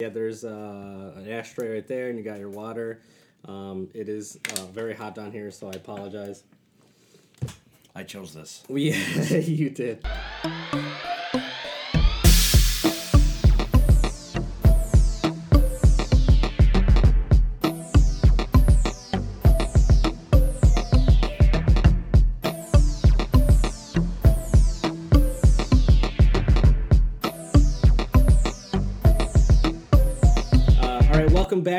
Yeah, there's uh, an ashtray right there, and you got your water. Um, it is uh, very hot down here, so I apologize. I chose this. We, you did.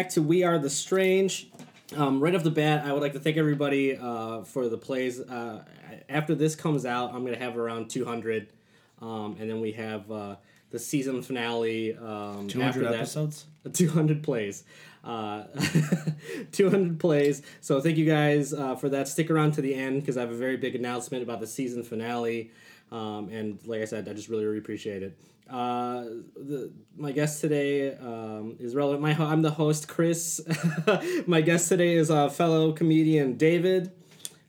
Back to We Are the Strange. Um, right off the bat, I would like to thank everybody uh, for the plays. Uh, after this comes out, I'm going to have around 200, um, and then we have uh, the season finale. Um, Two after hundred that. episodes. 200 plays. Uh, 200 plays. So thank you guys uh, for that. Stick around to the end because I have a very big announcement about the season finale. Um, and like I said, I just really, really appreciate it. Uh, the, my guest today um, is relevant. My, I'm the host, Chris. my guest today is a fellow comedian, David.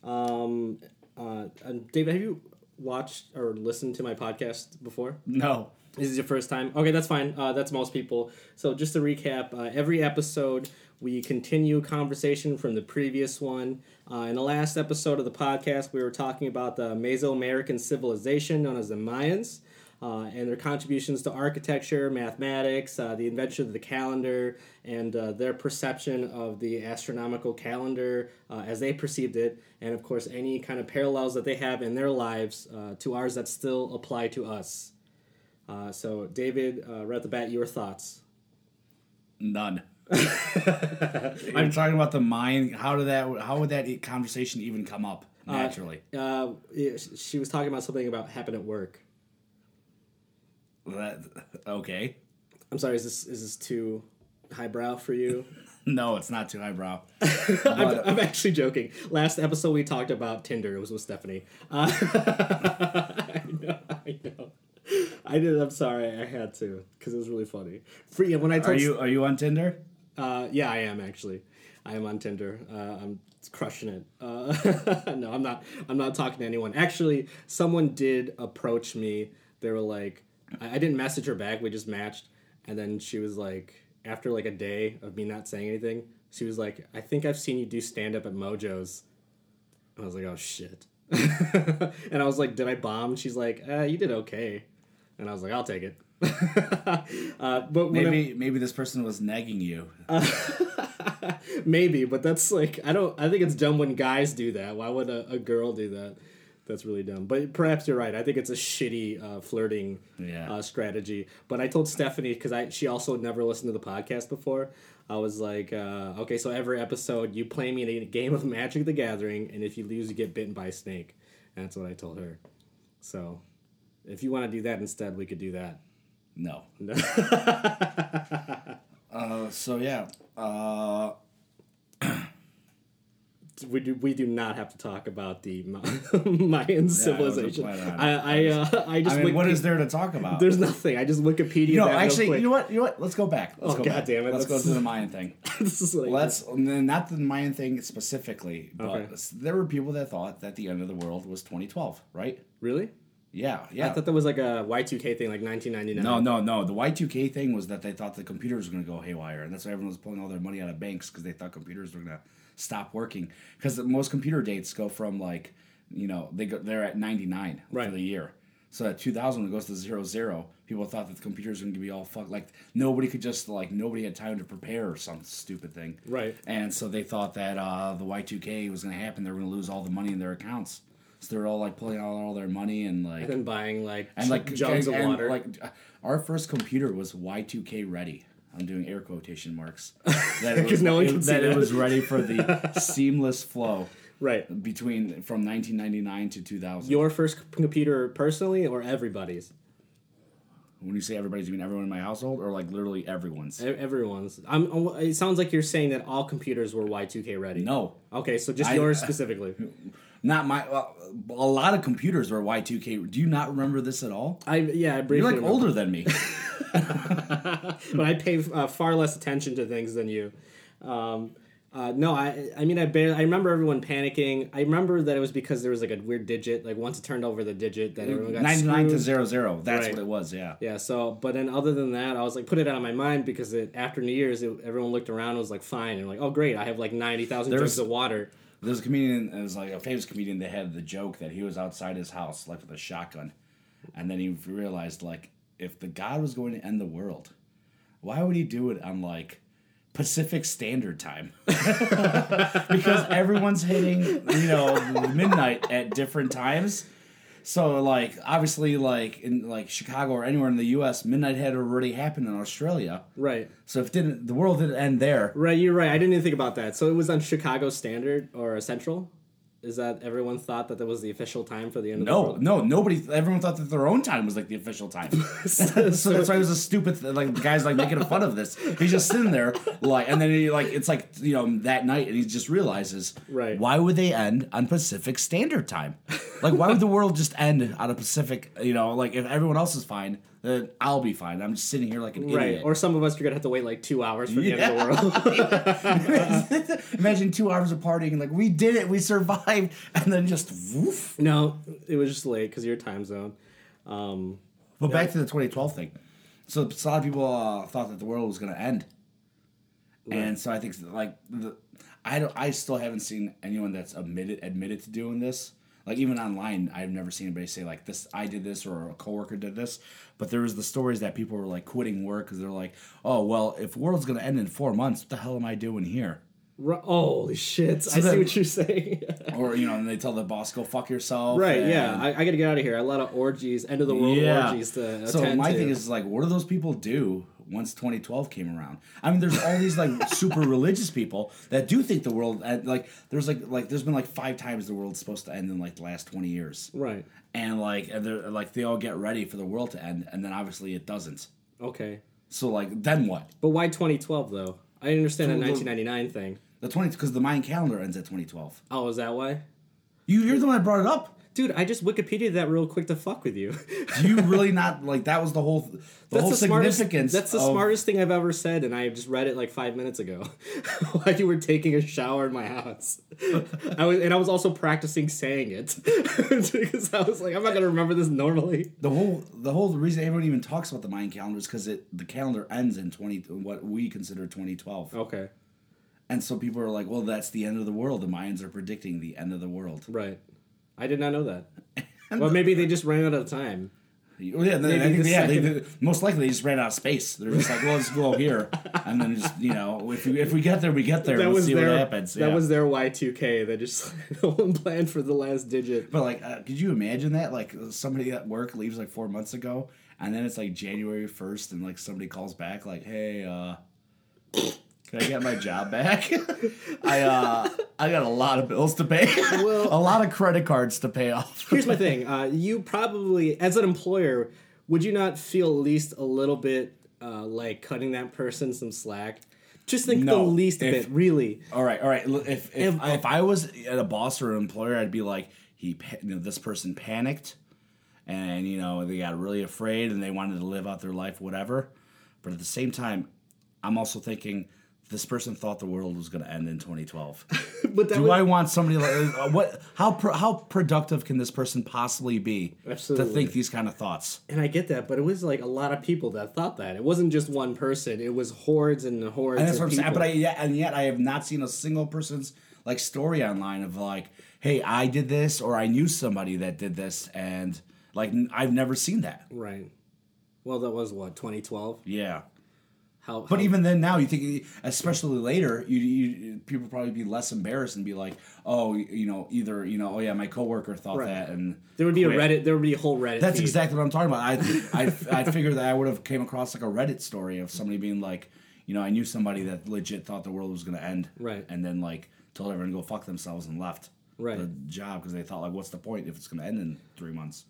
Um, uh, and David, have you watched or listened to my podcast before? No. This is your first time. Okay, that's fine. Uh, that's most people. So just to recap, uh, every episode we continue conversation from the previous one. Uh, in the last episode of the podcast, we were talking about the Mesoamerican civilization known as the Mayans. Uh, and their contributions to architecture, mathematics, uh, the invention of the calendar, and uh, their perception of the astronomical calendar uh, as they perceived it, and of course, any kind of parallels that they have in their lives uh, to ours that still apply to us. So, David, right at the bat, your thoughts. None. I'm talking about the mind. How did that? How would that conversation even come up naturally? Uh, sh- she was talking about something about happened at work. that, okay. I'm sorry, is this is this too highbrow for you? No, it's not too highbrow. I'm, I'm actually joking. Last episode we talked about Tinder. It was with Stephanie. Uh, I know, I know. I did. I'm sorry. I had to because it was really funny. Yeah, when I Are told you are you on Tinder? Uh, yeah, I am actually. I am on Tinder. Uh, I'm crushing it. Uh, no, I'm not. I'm not talking to anyone. Actually, someone did approach me. They were like, I, I didn't message her back. We just matched, and then she was like, after like a day of me not saying anything, she was like, I think I've seen you do stand up at Mojo's. And I was like, oh shit. and I was like, did I bomb? She's like, uh, you did okay. And I was like, I'll take it. uh, but Maybe maybe this person was nagging you. Maybe, but that's like I don't. I think it's dumb when guys do that. Why would a, a girl do that? That's really dumb. But perhaps you're right. I think it's a shitty uh, flirting Yeah. uh, strategy. But I told Stephanie because I she also never listened to the podcast before. I was like, uh, okay, so every episode you play me in a game of Magic: The Gathering, and if you lose, you get bitten by a snake. And that's what I told her. So, if you want to do that instead, we could do that. No. uh, so yeah. Uh, we do we do not have to talk about the Ma- Mayan civilization. plan on it. I I, uh, I just I mean, what is there to talk about? There's nothing. I just Wikipedia. you know, that real actually, you know what? You know what? Let's go back. Let's Oh, go God back. damn it, Let's go to the Mayan thing. this is like Let's not the Mayan thing specifically, but Okay. there were people that thought that the end of the world was 2012, right? really. Yeah, yeah. I thought that was like a Y2K thing, like 1999. no, no, no. The Y2K thing was that they thought the computers were going to go haywire, and that's why everyone was pulling all their money out of banks because they thought computers were going to stop working. Because most computer dates go from like, you know, they go they're at 99 Right. for the year. So at 2000 when it goes to zero zero, people thought that the computers were going to be all fucked. Like nobody could just like nobody had time to prepare or some stupid thing. Right. And so they thought that uh, the Y2K was going to happen. They were going to lose all the money in their accounts. So they're all like pulling out all their money and like And going like and like jugs of and, water. Like our first computer was Y2K ready. I'm doing air quotation marks. That it was, no one it- can see that it was ready for the seamless flow right. between from 1999 to 2000. Your first computer personally, or everybody's? when you say everybody's, you mean everyone in my household, or like literally everyone's? E- Everyone's. I'm. It sounds like you're saying that all computers were Y2K ready. No, Okay, so just I- yours specifically. Not my. Well, a lot of computers were Y2K. Do you not remember this at all? I yeah. I You're like remember. older than me. but I pay uh, far less attention to things than you. Um, Uh, no, I I mean I barely, I remember everyone panicking. I remember that it was because there was like a weird digit. Like once it turned over the digit, that everyone got 99 to screwed. 0 0. That's Right. what it was, yeah. Yeah. So, but then other than that, I was like put it out of my mind because it, after New Year's, it, everyone looked around and was like fine and like oh great, I have like ninety thousand jugs of water. There's a comedian, was like a famous comedian that had the joke that he was outside his house, like with a shotgun. And then he realized, like, if the God was going to end the world, why would he do it on, like, Pacific Standard Time? because everyone's hitting, you know, midnight at different times. So, like, obviously, like, in, like, Chicago or anywhere in the U.S., midnight had already happened in Australia. Right. So if it didn't, the world didn't end there. Right. You're right. I didn't even think about that. So it was on Chicago Standard or Central. Is that everyone thought that that was the official time for the end of the No, world? no, nobody. Everyone thought that their own time was like the official time. so that's why it was a stupid. th- Like the guy's like making fun of this. He's just sitting there, like, and then he like it's like you know that night, and he just realizes, Right. Why would they end on Pacific Standard Time? Like, why would the world just end on a Pacific? You know, like if everyone else is fine, then I'll be fine. I'm just sitting here like an Right. idiot. Or some of us are gonna have to wait like two hours for the end of the world. Imagine two hours of partying, and like we did it, we survived, and then just woof. no, it was just late because your time zone. Um, But back to the 2012 thing. So a lot of people uh, thought that the world was going to end, and so I think like the, I don't. I still haven't seen anyone that's admitted admitted to doing this. Like even online, I've never seen anybody say like this. I did this, or a coworker did this. But there was the stories that people were like quitting work because they're like, "Oh well, if world's going to end in four months, what the hell am I doing here?" holy shit! I see what you're saying. Or you know, and they tell the boss, "Go fuck yourself." right. Yeah. I, I got to get out of here. A lot of orgies, end of the world orgies to So my to. thing is like, what do those people do once 2012 came around? I mean, there's all these like super religious people that do think the world and like there's like like there's been like five times the world's supposed to end in like the last 20 years, right. and like and they're like they all get ready for the world to end, and then obviously it doesn't. Okay. So like then what? But why 2012 though? I understand So the- 1999 thing. The 20 because the Mayan calendar ends at 2012. Oh, is that why? You you're the one that brought it up. Dude, I just Wikipedia that real quick to fuck with you. Do you really not like that was the whole the whole smartest. significance? That's the of- smartest thing I've ever said, and I just read it like five minutes ago while you were taking a shower in my house. I was, and I was also practicing saying it because I was like, I'm not gonna remember this normally. The whole the whole reason everyone even talks about the Mayan calendar is because it the calendar ends in twenty what we consider twenty twelve, Okay, and so people are like, well, that's the end of the world. The Mayans are predicting the end of the world. right. I did not know that. well, maybe they just ran out of time. Well, yeah, Maybe I think, the yeah, they, they- most likely they just ran out of space. They're just like, well, let's go here, and then just you know, if we, if we get there, we get there. That was see their what happens. that yeah. was their Y two K. They just no one planned for the last digit. But like, uh, could you imagine that? Like somebody at work leaves like four months ago, and then it's like January first, and like somebody calls back, like, "Hey, uh, can I get my job back? I uh, I got a lot of bills to pay, Well- a lot of credit cards to pay off." Here's my thing. Uh, you probably, as an employer, would you not feel at least a little bit uh, like cutting that person some slack? Just think the least if- bit, really. All right, all right. If if, If- if I was at a boss or an employer, I'd be like, he, you know, this person panicked, and you know they got really afraid and they wanted to live out their life, whatever. But at the same time, I'm also thinking this person thought the world was going to end in 2012. But that Do I want somebody like uh, what? How pro, how productive can this person possibly be Absolutely. to think these kind of thoughts? and I get that, but it was like a lot of people that thought that. It wasn't just one person. It was hordes and hordes. And that's what I'm saying. But I yeah, and yet I have not seen a single person's like story online of like, hey, I did this or I knew somebody that did this, and like n- I've never seen that. right. Well, that was what 2012. Yeah. How? But how- even then, now you think, especially later, you, you people probably be less embarrassed and be like, "Oh, you know, either you know, oh yeah, my coworker thought Right. that," and there would be quit. a Reddit. There would be a whole Reddit. That's feed. exactly what I'm talking about. I I I figured that I would have came across like a Reddit story of somebody being like, you know, I knew somebody that legit thought the world was going to end, Right. And then like told everyone to go fuck themselves and left Right. the job because they thought like, what's the point if it's going to end in three months?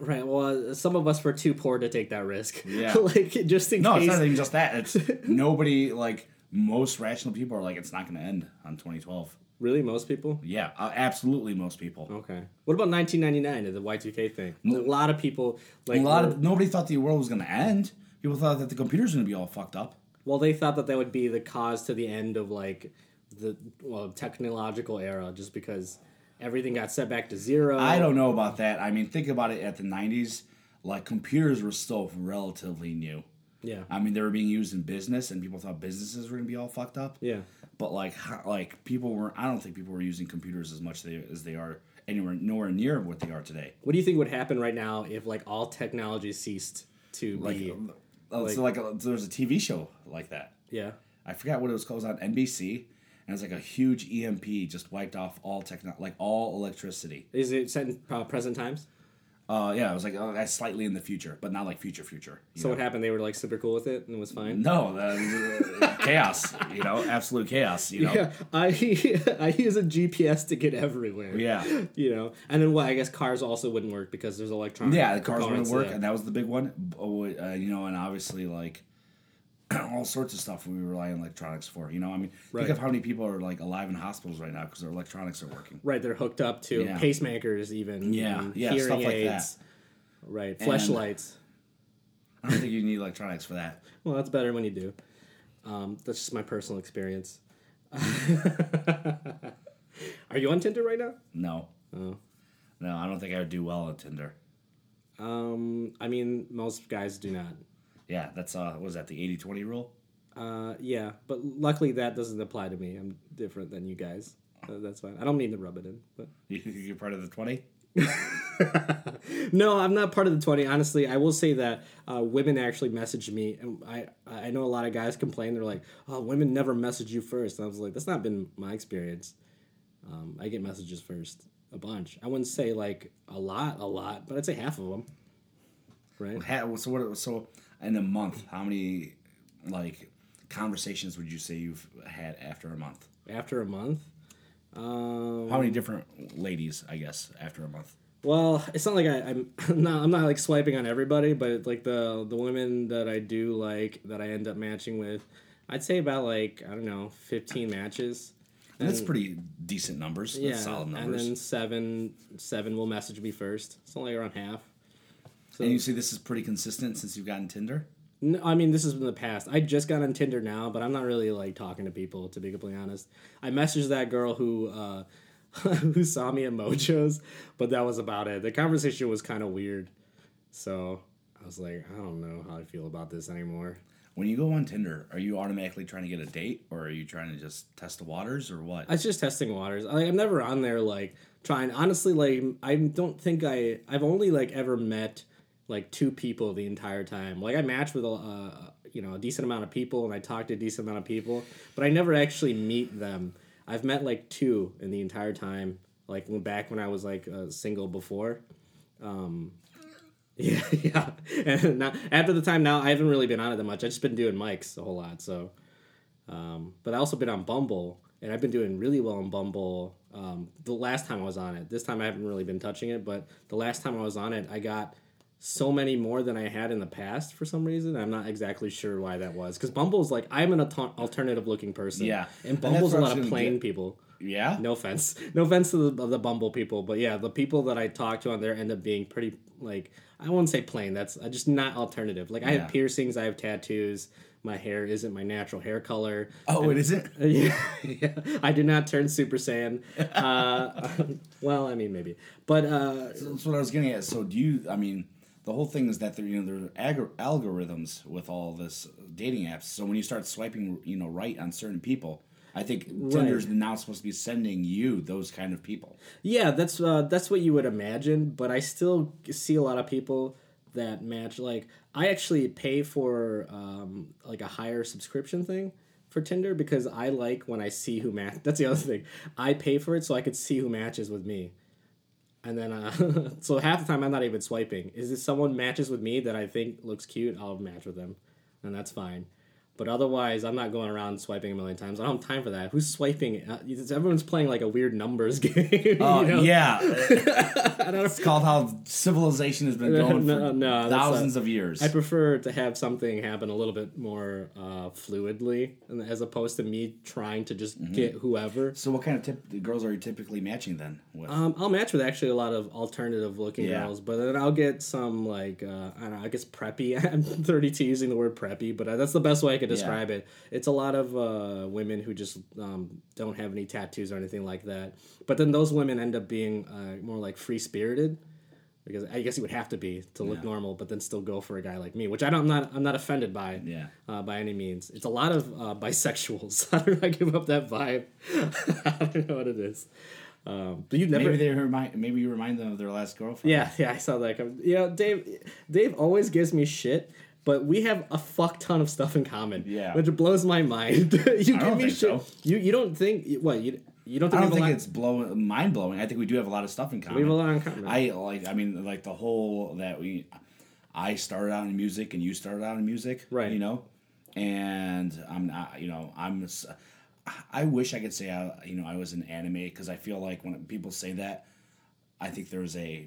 Right. Well, uh, some of us were too poor to take that risk. Yeah. like just in case. No, it's not even just that. It's nobody like most rational people are like, it's not going to end on 2012. Really, most people. Yeah, uh, absolutely, most people. Okay. What about 1999 and the Y2K thing? A lot of people like A lot were- of nobody thought the world was going to end. People thought that the computers were going to be all fucked up. well, they thought that that would be the cause to the end of like the well technological era, just because everything got set back to zero. I don't know about that. I mean, think about it. At the '90s, like computers were still relatively new. Yeah. I mean, they were being used in business, and people thought businesses were gonna be all fucked up. Yeah. But like, how- like people were. I don't think people were using computers as much they, as they are anywhere nowhere near what they are today. What do you think would happen right now if like all technology ceased to Like, be? uh, so like, uh, there's a TV show like that. Yeah. I forgot what it was called. It was on NBC, and it's like a huge EMP just wiped off all techno, like all electricity. Is it set in uh, present times? Uh, yeah, it was like uh, slightly in the future, but not like future future. So know? what happened? They were like super cool with it and it was fine. No, uh, chaos. You know, absolute chaos. You know. Yeah, I I use a GPS to get everywhere. Yeah. you know, and then what? I guess cars also wouldn't work because there's electronics. Yeah, the cars wouldn't work, and that was the big one. Oh, uh, you know, and obviously like all sorts of stuff we rely on electronics for. You know, I mean, Right. think of how many people are like alive in hospitals right now because their electronics are working. Right, they're hooked up to Yeah. pacemakers, even. Yeah, yeah, stuff like aids. Right, flashlights. I don't think you need electronics for that. Well, that's better when you do. Um, that's just my personal experience. Are you on Tinder right now? No, Oh. no, I don't think I would do well on Tinder. Um, I mean, most guys do not. Yeah, that's uh, what was that the 80-20 rule? Uh, yeah, but luckily that doesn't apply to me. I'm different than you guys. Uh, that's fine. I don't mean to rub it in, but You, you're part of the twenty. no, I'm not part of the twenty. Honestly, I will say that uh, women actually message me, and I I know a lot of guys complain. They're like, "Oh, women never message you first. And I was like, "That's not been my experience. Um, I get messages first, a bunch. I wouldn't say like a lot, a lot, but I'd say half of them. Right? Ha- So what? So in a month, how many like conversations would you say you've had after a month? After a month. Um, How many different ladies? I guess after a month. Well, it's not like I, I'm I'm not I'm not like swiping on everybody, but like the the women that I do like that I end up matching with, I'd say about like I don't know, fifteen matches. And that's pretty decent numbers. That's Yeah, solid numbers. and then seven seven will message me first. It's only around half. So and you see this is pretty consistent since you've gotten Tinder. no, I mean this is in the past. I just got on Tinder now, but I'm not really like talking to people to be completely honest. I messaged that girl who uh, who saw me at Mojo's, but that was about it. The conversation was kind of weird, so I was like, I don't know how I feel about this anymore. When you go on Tinder, are you automatically trying to get a date, or are you trying to just test the waters, or what? It's just testing waters. Like, I'm never on there like trying. Honestly, like I don't think I. I've only like ever met like two people the entire time. Like I match with a uh, you know a decent amount of people and I talk to a decent amount of people, but I never actually meet them. I've met like two in the entire time. Like back when I was like uh, single before. Um, yeah, yeah. And now, after the time now, I haven't really been on it that much. I've just been doing mics a whole lot. So, um, but I also been on Bumble, and I've been doing really well on Bumble. Um, the last time I was on it, this time I haven't really been touching it, but the last time I was on it, I got so many more than I had in the past for some reason. I'm not exactly sure why that was because Bumble's like I'm an alter- alternative looking person. Yeah. and And Bumble's a lot of plain get- people. yeah. No offense, no offense to the, the Bumble people, but yeah, the people that I talk to on there end up being pretty like I won't say plain. That's uh, just not alternative. Like I Yeah. have piercings, I have tattoos. My hair isn't my natural hair color. Oh, it isn't. yeah, yeah. I did not turn Super Saiyan. Uh, well, I mean maybe, but uh, That's what I was getting at. So, do you? I mean, the whole thing is that there, you know, there are algorithms with all this dating apps. So when you start swiping, you know, right on certain people, I think Tinder's now supposed to be sending you those kind of people. Yeah, that's uh, that's what you would imagine, but I still see a lot of people that match. Like, I actually pay for um, like a higher subscription thing for Tinder because I like when I see who match. That's the other thing. I pay for it so I could see who matches with me. And then, uh, so half the time I'm not even swiping. Is if someone matches with me that I think looks cute, I'll match with them, and that's fine. But otherwise, I'm not going around swiping a million times. I don't have time for that. Who's swiping? Uh, everyone's playing like a weird numbers game. Oh you know? yeah, it's called how civilization has been going for No, no, thousands not- of years. I prefer to have something happen a little bit more uh, fluidly, as opposed to me trying to just Mm-hmm. get whoever. so, what kind of tip, girls are you typically matching then? With? Um, I'll match with actually a lot of alternative looking Yeah. girls, but then I'll get some like uh, I don't know, I guess preppy. I'm 32 using the word preppy, but uh, that's the best way I can could describe it. It's a lot of uh, women who just um, don't have any tattoos or anything like that. But then those women end up being uh, more like free spirited. Because I guess you would have to be to look Yeah. normal, but then still go for a guy like me, which I don't, I'm not. I'm not offended by. Yeah. Uh, by any means, it's a lot of uh, bisexuals. How do I give up that vibe? I don't know what it is. Um, but you never. Maybe they remind. Maybe you remind them of their last girlfriend. Yeah, yeah, I saw that. Come. You know, Dave. Dave always gives me shit, but we have a fuck ton of stuff in common. Yeah. which blows my mind. you give don't me think shit. so. You you don't think what you you don't I think don't think it's blowing mind blowing. I think we do have a lot of stuff in common. we have a lot in common. I like. I mean, like the whole that we. I started out in music and you started out in music, Right. You know, and I'm not. You know, I'm. I wish I could say I, you know, I was in anime because I feel like when people say that, I think there's a.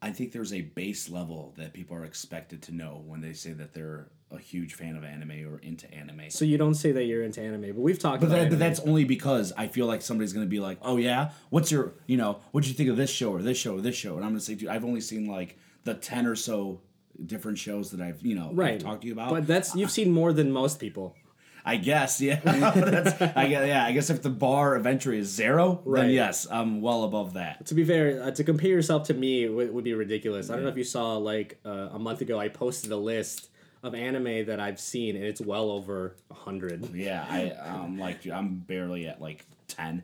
I think there's a base level that people are expected to know when they say that they're a huge fan of anime or into anime. so you don't say that you're into anime, but we've talked But, about that, but that's only because I feel like somebody's going to be like, "Oh yeah, what's your, you know, what'd you think of this show or this show or this show?" And I'm going to say, "Dude, I've only seen like the ten or so different shows that I've, you know, right. I've talked to you about." But that's you've seen more than most people. I guess, yeah. I guess, yeah. I guess if the bar of entry is zero, Right. then yes, I'm well above that. To be fair, uh, to compare yourself to me would, would be ridiculous. I don't know if you saw like uh, a month ago, I posted a list of anime that I've seen, and it's well over a hundred. Yeah, I, I'm like, I'm barely at like ten,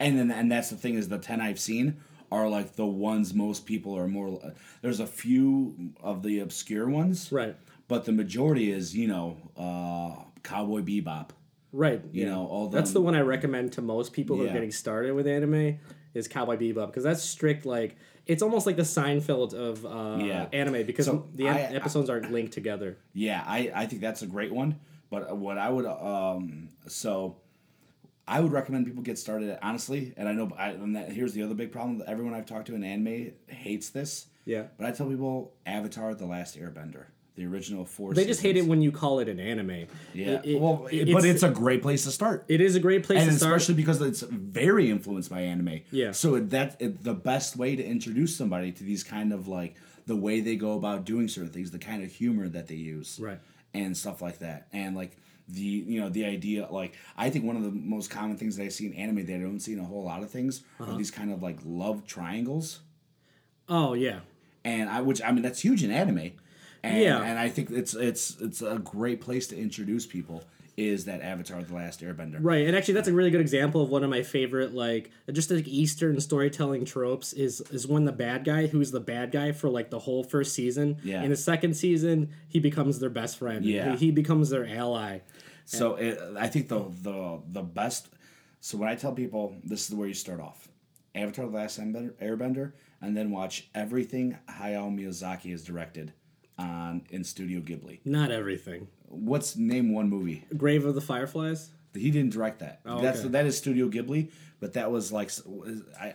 and then and that's the thing is the ten I've seen are like the ones most people are more. There's a few of the obscure ones, Right. but the majority is you know uh cowboy bebop Right. you know all That's the one I recommend to most people who are getting started with anime is Cowboy Bebop because that's strict like it's almost like the Seinfeld of uh, Yeah. anime because So the I- ep- episodes aren't linked together. yeah i i think that's a great one but what i would um so i would recommend people get started at, honestly and i know I, and that, here's the other big problem everyone i've talked to in anime hates this Yeah. but i tell people avatar the last airbender the original four They just hate it seasons. when you call it an anime. yeah It- it- well it- but it's a great place to start it is a great place and to start. especially because it's very influenced by anime. Yeah. So it- that it, the best way to introduce somebody to these kind of like the way they go about doing certain things, the kind of humor that they use, Right. and stuff like that, and like the you know the idea like I think one of the most common things that I see in anime that I don't see in a whole lot of things Uh-huh. are these kind of like love triangles, Oh yeah. and I which I mean that's huge in anime. And, Yeah. and I think it's it's it's a great place to introduce people is that Avatar: The Last Airbender. Right, and actually, that's a really good example of one of my favorite, like, just like Eastern storytelling tropes. Is is when the bad guy, who's the bad guy for like the whole first season, Yeah. in the second season, he becomes their best friend. Yeah. he, he becomes their ally. So it, I think the the the best. So when I tell people this is where you start off, Avatar: The Last Airbender, and then watch everything Hayao Miyazaki has directed on in Studio Ghibli. Not everything. What's name one movie? Grave of the Fireflies. He didn't direct that. Oh, That's okay. that is Studio Ghibli, but that was like I.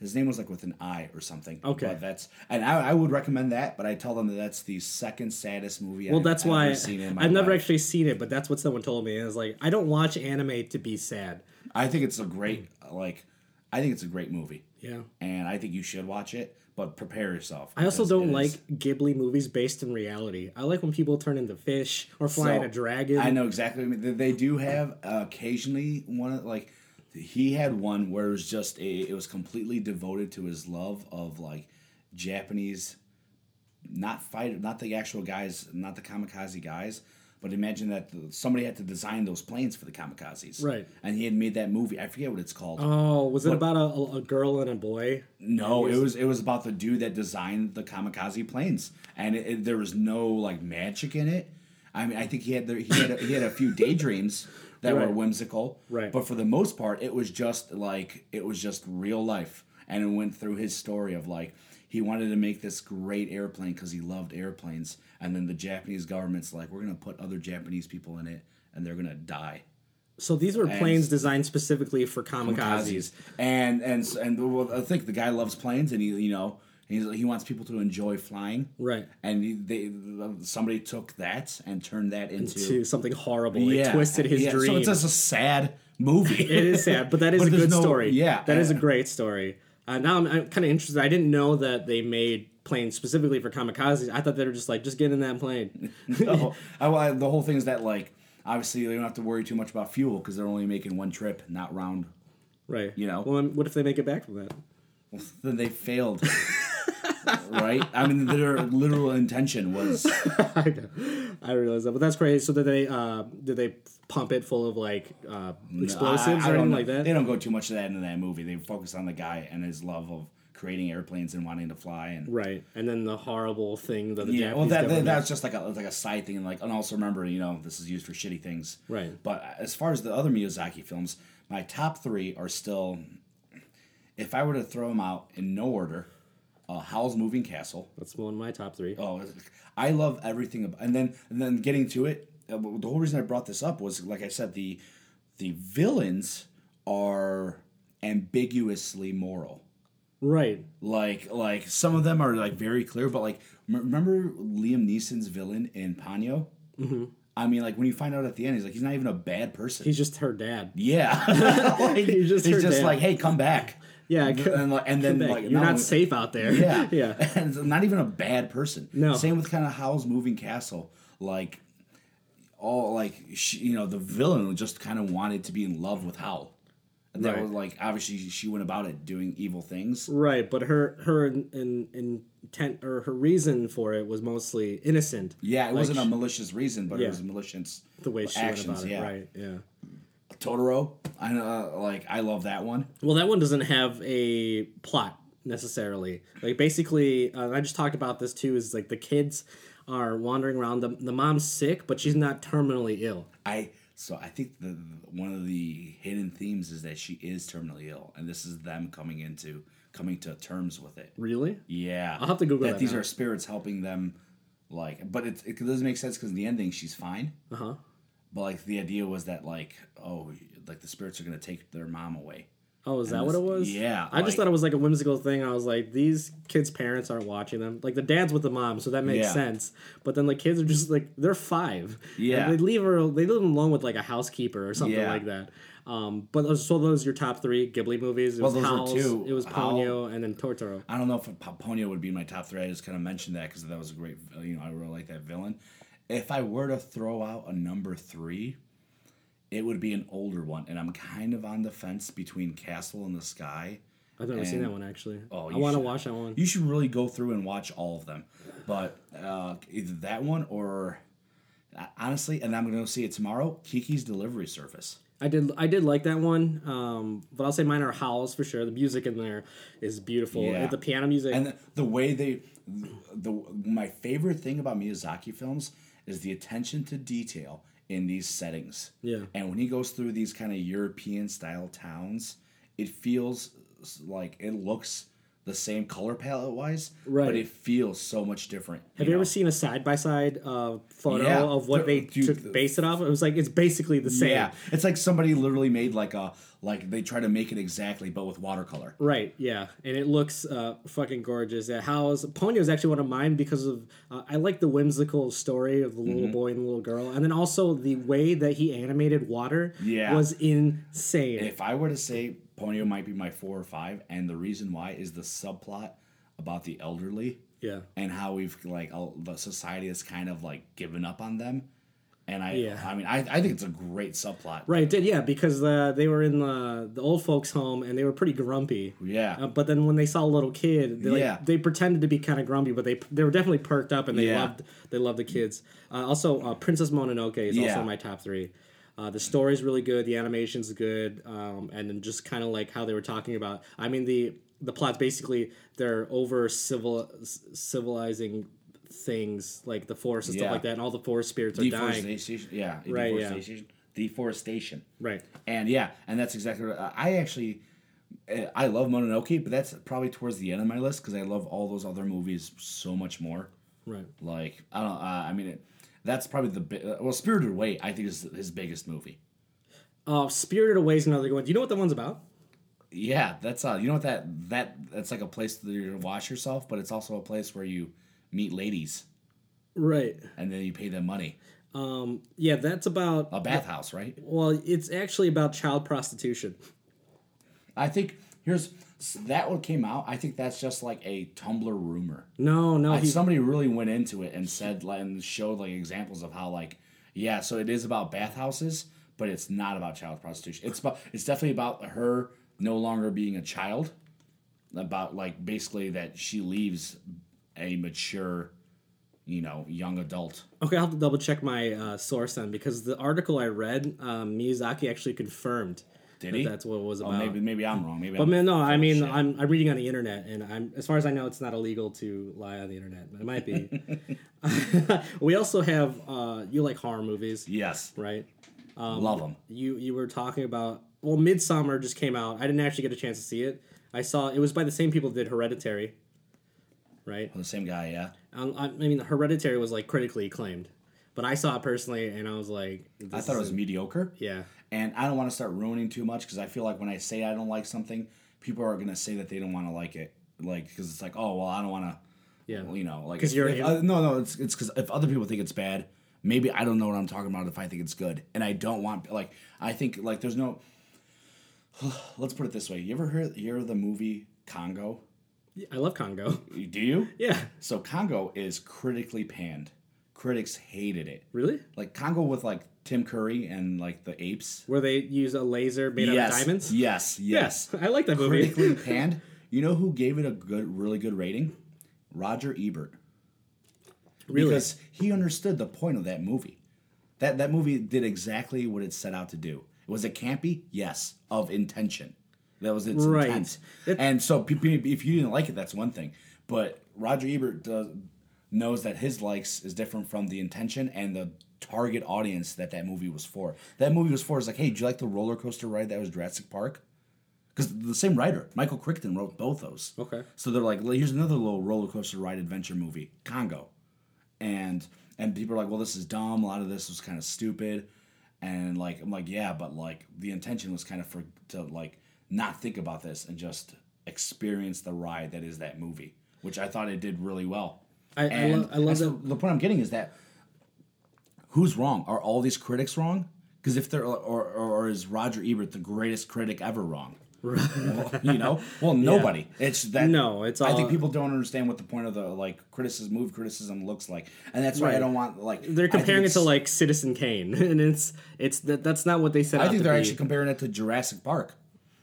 His name was like with an I or something. Okay. but that's and I, I would recommend that, but I tell them that that's the second saddest movie. Well, I've that's ever why seen in my I've never life. actually seen it, but that's what someone told me. Is like I don't watch anime to be sad. I think it's a great like. I think it's a great movie. Yeah. and I think you should watch it, but prepare yourself. I also don't like is- Ghibli movies based in reality. I like when people turn into fish or fly in a dragon. I know exactly. What I mean. They do have uh, occasionally one like he had one where it was just a, it was completely devoted to his love of like Japanese, not fight, not the actual guys, not the kamikaze guys. But imagine that somebody had to design those planes for the kamikazes, Right. And he had made that movie. I forget what it's called. Oh, was it about a, a girl and a boy? No, it was it was about the dude that designed the kamikaze planes, and it, it- there was no like magic in it. I mean, I think he had the, he had a, he had a few daydreams that Right. were whimsical, Right. But for the most part, it was just like it was just real life, and it went through his story of like he wanted to make this great airplane because he loved airplanes, and then the Japanese government's like, we're gonna put other Japanese people in it, and they're gonna die. So these were planes designed specifically for kamikazes. kamikazes. And and and well, I think the guy loves planes, and he you know he's, he wants people to enjoy flying. Right. And he, they somebody took that and turned that into To something horrible. yeah, It twisted his yeah. dream. So it's just a sad movie. it is sad, but that is But a good no- story. yeah, That is a great story. Uh, now I'm, I'm kind of interested. I didn't know that they made planes specifically for kamikazes. I thought they were just like, just get in that plane. no, I, I- the whole thing is that like obviously they don't have to worry too much about fuel because they're only making one trip, not round. right. You know. Well, what if they make it back from that? Well, Then they failed. Right? I mean, their literal intention was I know. I realize that, but that's crazy. So did they uh, did they pump it full of like uh, explosives I- I or anything know. like that? They don't go too much of that into that movie. They focus on the guy and his love of creating airplanes and wanting to fly and Right, and then the horrible thing that the yeah, Japanese well, that, that's just like a like a side thing, and like, and also remember, you know, this is used for shitty things, Right. But as far as the other Miyazaki films, my top three are still, if I were to throw them out in no order, uh, Howl's Moving Castle. that's one of my top three. Oh, I love everything, about, and then and then getting to it. uh, The whole reason I brought this up was, like I said, the the villains are ambiguously moral Right, like like some of them are like very clear but like m- remember liam neeson's villain in ponyo mm-hmm. i mean like when you find out at the end he's like he's not even a bad person he's just her dad. yeah like, He's just he's her just dad. like hey come back Yeah, and, like, and then like you're not only- safe out there. yeah yeah. and not even a bad person No. same with kind of howl's moving castle like all like she, you know the villain just kind of wanted to be in love with howl and that Right. was like obviously she went about it doing evil things Right, but her her in, in, intent or her reason for it was mostly innocent. Yeah, it Like, wasn't a malicious reason, but Yeah. it was malicious the way she actions. went about it. yeah, Right, yeah. Totoro. I know, like I love that one. Well, that one doesn't have a plot necessarily. Like basically, uh, I just talked about this too. Is like the kids are wandering around. The the mom's sick, but she's not terminally ill. I so I think the one of the hidden themes is that she is terminally ill, and this is them coming into coming to terms with it. Really? Yeah, I'll have to Google that these now. are spirits helping them. Like, but it, it doesn't make sense because in the ending she's fine. Uh huh. But like the idea was that like oh like the spirits are gonna take their mom away. Oh, is that And what it was? yeah, I just thought it was like a whimsical thing. I was like, these kids' parents aren't watching them. Like the dad's with the mom, so that makes Yeah. sense. But then the kids are just like they're five. Yeah. Like, they leave her. They leave them alone with like a housekeeper or something Yeah. like that. Um, but those, so those are your top three Ghibli movies. It Well, was Howl's, two. It was Howl- Ponyo and then Totoro. I don't know if Ponyo would be my top three. I just kind of mentioned that because that was a great, you know, I really like that villain. If I were to throw out a number three, it would be an older one, and I'm kind of on the fence between Castle in the Sky. I've never seen that one actually. Oh, I want to watch that one. You should really go through and watch all of them, but uh, either that one or honestly, and I'm going to see it tomorrow. Kiki's Delivery Service. I did I did like that one, um, but I'll say mine are howls for sure. The music in there is beautiful. Yeah. The piano music. And the, the way they, the my favorite thing about Miyazaki films is the attention to detail in these settings. Yeah. And when he goes through these kind of European style towns, it feels like it looks the same color palette wise, Right. but it feels so much different. Have you know? ever seen a side by side photo Yeah. of what they Dude, took based it off? It was like it's basically the same. Yeah, it's like somebody literally made like a like they try to make it exactly, but with watercolor. Right, yeah, and it looks uh, fucking gorgeous. Yeah, how's Ponyo is actually one of mine because of uh, I like the whimsical story of the little Mm-hmm. boy and the little girl, and then also the way that he animated water Yeah. was insane. If I were to say Ponyo might be my four or five, and the reason why is the subplot about the elderly yeah, and how we've like all, the society has kind of like given up on them. And I, Yeah. I mean, I, I think it's a great subplot. right, it did yeah because uh, they were in the the old folks' home and they were pretty grumpy. Yeah. Uh, but then when they saw a little kid, they like, Yeah. they pretended to be kind of grumpy, but they they were definitely perked up and they Yeah. loved they loved the kids. Uh, also, uh, Princess Mononoke is also Yeah. in my top three. Uh, the story's really good, the animation's good, um, and then just kind of like how they were talking about. I mean the the plot's basically they're over civil civilizing things like the forest and Yeah. stuff like that, and all the forest spirits are dying. Yeah. Right, yeah. Deforestation. Deforestation. Right. And yeah, and that's exactly what I I actually. uh, I love Mononoke, but that's probably towards the end of my list because I love all those other movies so much more. Right. Like I don't. Uh, I mean, it, that's probably the uh, well, Spirited Away. I think is his biggest movie. Uh, Spirited Away is another good one. Do you know what that one's about? Yeah, that's uh, you know what that that that's like a place to you wash yourself, but it's also a place where you meet ladies Right. and then you pay them money. Um, yeah, that's about A bathhouse, right? Well, it's actually about child prostitution. I think here's that one came out. I think that's just like a Tumblr rumor. No, no, I, he, somebody really went into it and said and showed like examples of how like yeah, so it is about bathhouses, but it's not about child prostitution. It's about it's definitely about her no longer being a child. About like basically that she leaves a mature, you know, young adult. Okay, I'll have to double check my uh, source then because the article I read, um, Miyazaki actually confirmed Did he? that's what it was Oh, about. maybe maybe I'm wrong. Maybe But I'm man, no, I mean, shit. I'm, I'm reading on the internet, and I'm as far as I know, it's not illegal to lie on the internet, but it might be. we also have uh, you like horror movies, yes, right? love them. You you were talking about well, Midsommar just came out. I didn't actually get a chance to see it. I saw it was by the same people that did Hereditary, right? The same guy, yeah. Um, I, I mean, Hereditary was like critically acclaimed, but I saw it personally, and I was like, I thought it was mediocre. yeah. And I don't want to start ruining too much because I feel like when I say I don't like something, people are gonna say that they don't want to like it, like because it's like, oh well, I don't want to, Yeah. you know, like 'Cause if- you're if, uh, no, no, it's it's because if other people think it's bad, maybe I don't know what I'm talking about if I think it's good, and I don't want like I think like there's no. Let's put it this way: you ever heard you hear the movie Congo? Yeah, I love Congo. Do you? Yeah, So Congo is critically panned. Critics hated it. really? Like Congo with like Tim Curry and like the apes. Where they use a laser made out of diamonds? Yes, yes. I like that movie. Critically panned. You know who gave it a good, really good rating? Roger Ebert. Really? Because he understood the point of that movie. That that movie did exactly what it set out to do. Was it campy? Yes, of intention. That was its Right. intent. It- and so, if you didn't like it, that's one thing. But Roger Ebert does, knows that his likes is different from the intention and the target audience that that movie was for. That movie was for is like, hey, do you like the roller coaster ride that was Jurassic Park? Because the same writer, Michael Crichton, wrote both those. Okay. So they're like, "Well, here's another little roller coaster ride adventure movie, Congo, and and people are like, well, this is dumb. A lot of this was kind of stupid, and like I'm like, yeah, but like the intention was kind of for to like not think about this and just experience the ride that is that movie, which I thought it did really well. I- I I love that- The, the point I'm getting is that who's wrong? Are all these critics wrong? Because if they're or, or, or is Roger Ebert the greatest critic ever wrong? Well, you know, well, nobody. It's that. No, it's I think people don't understand what the point of the like criticism, move criticism looks like, and that's why I don't want like. They're comparing it to like Citizen Kane, and it's it's that that's not what they said. I think they're be. actually comparing it to Jurassic Park,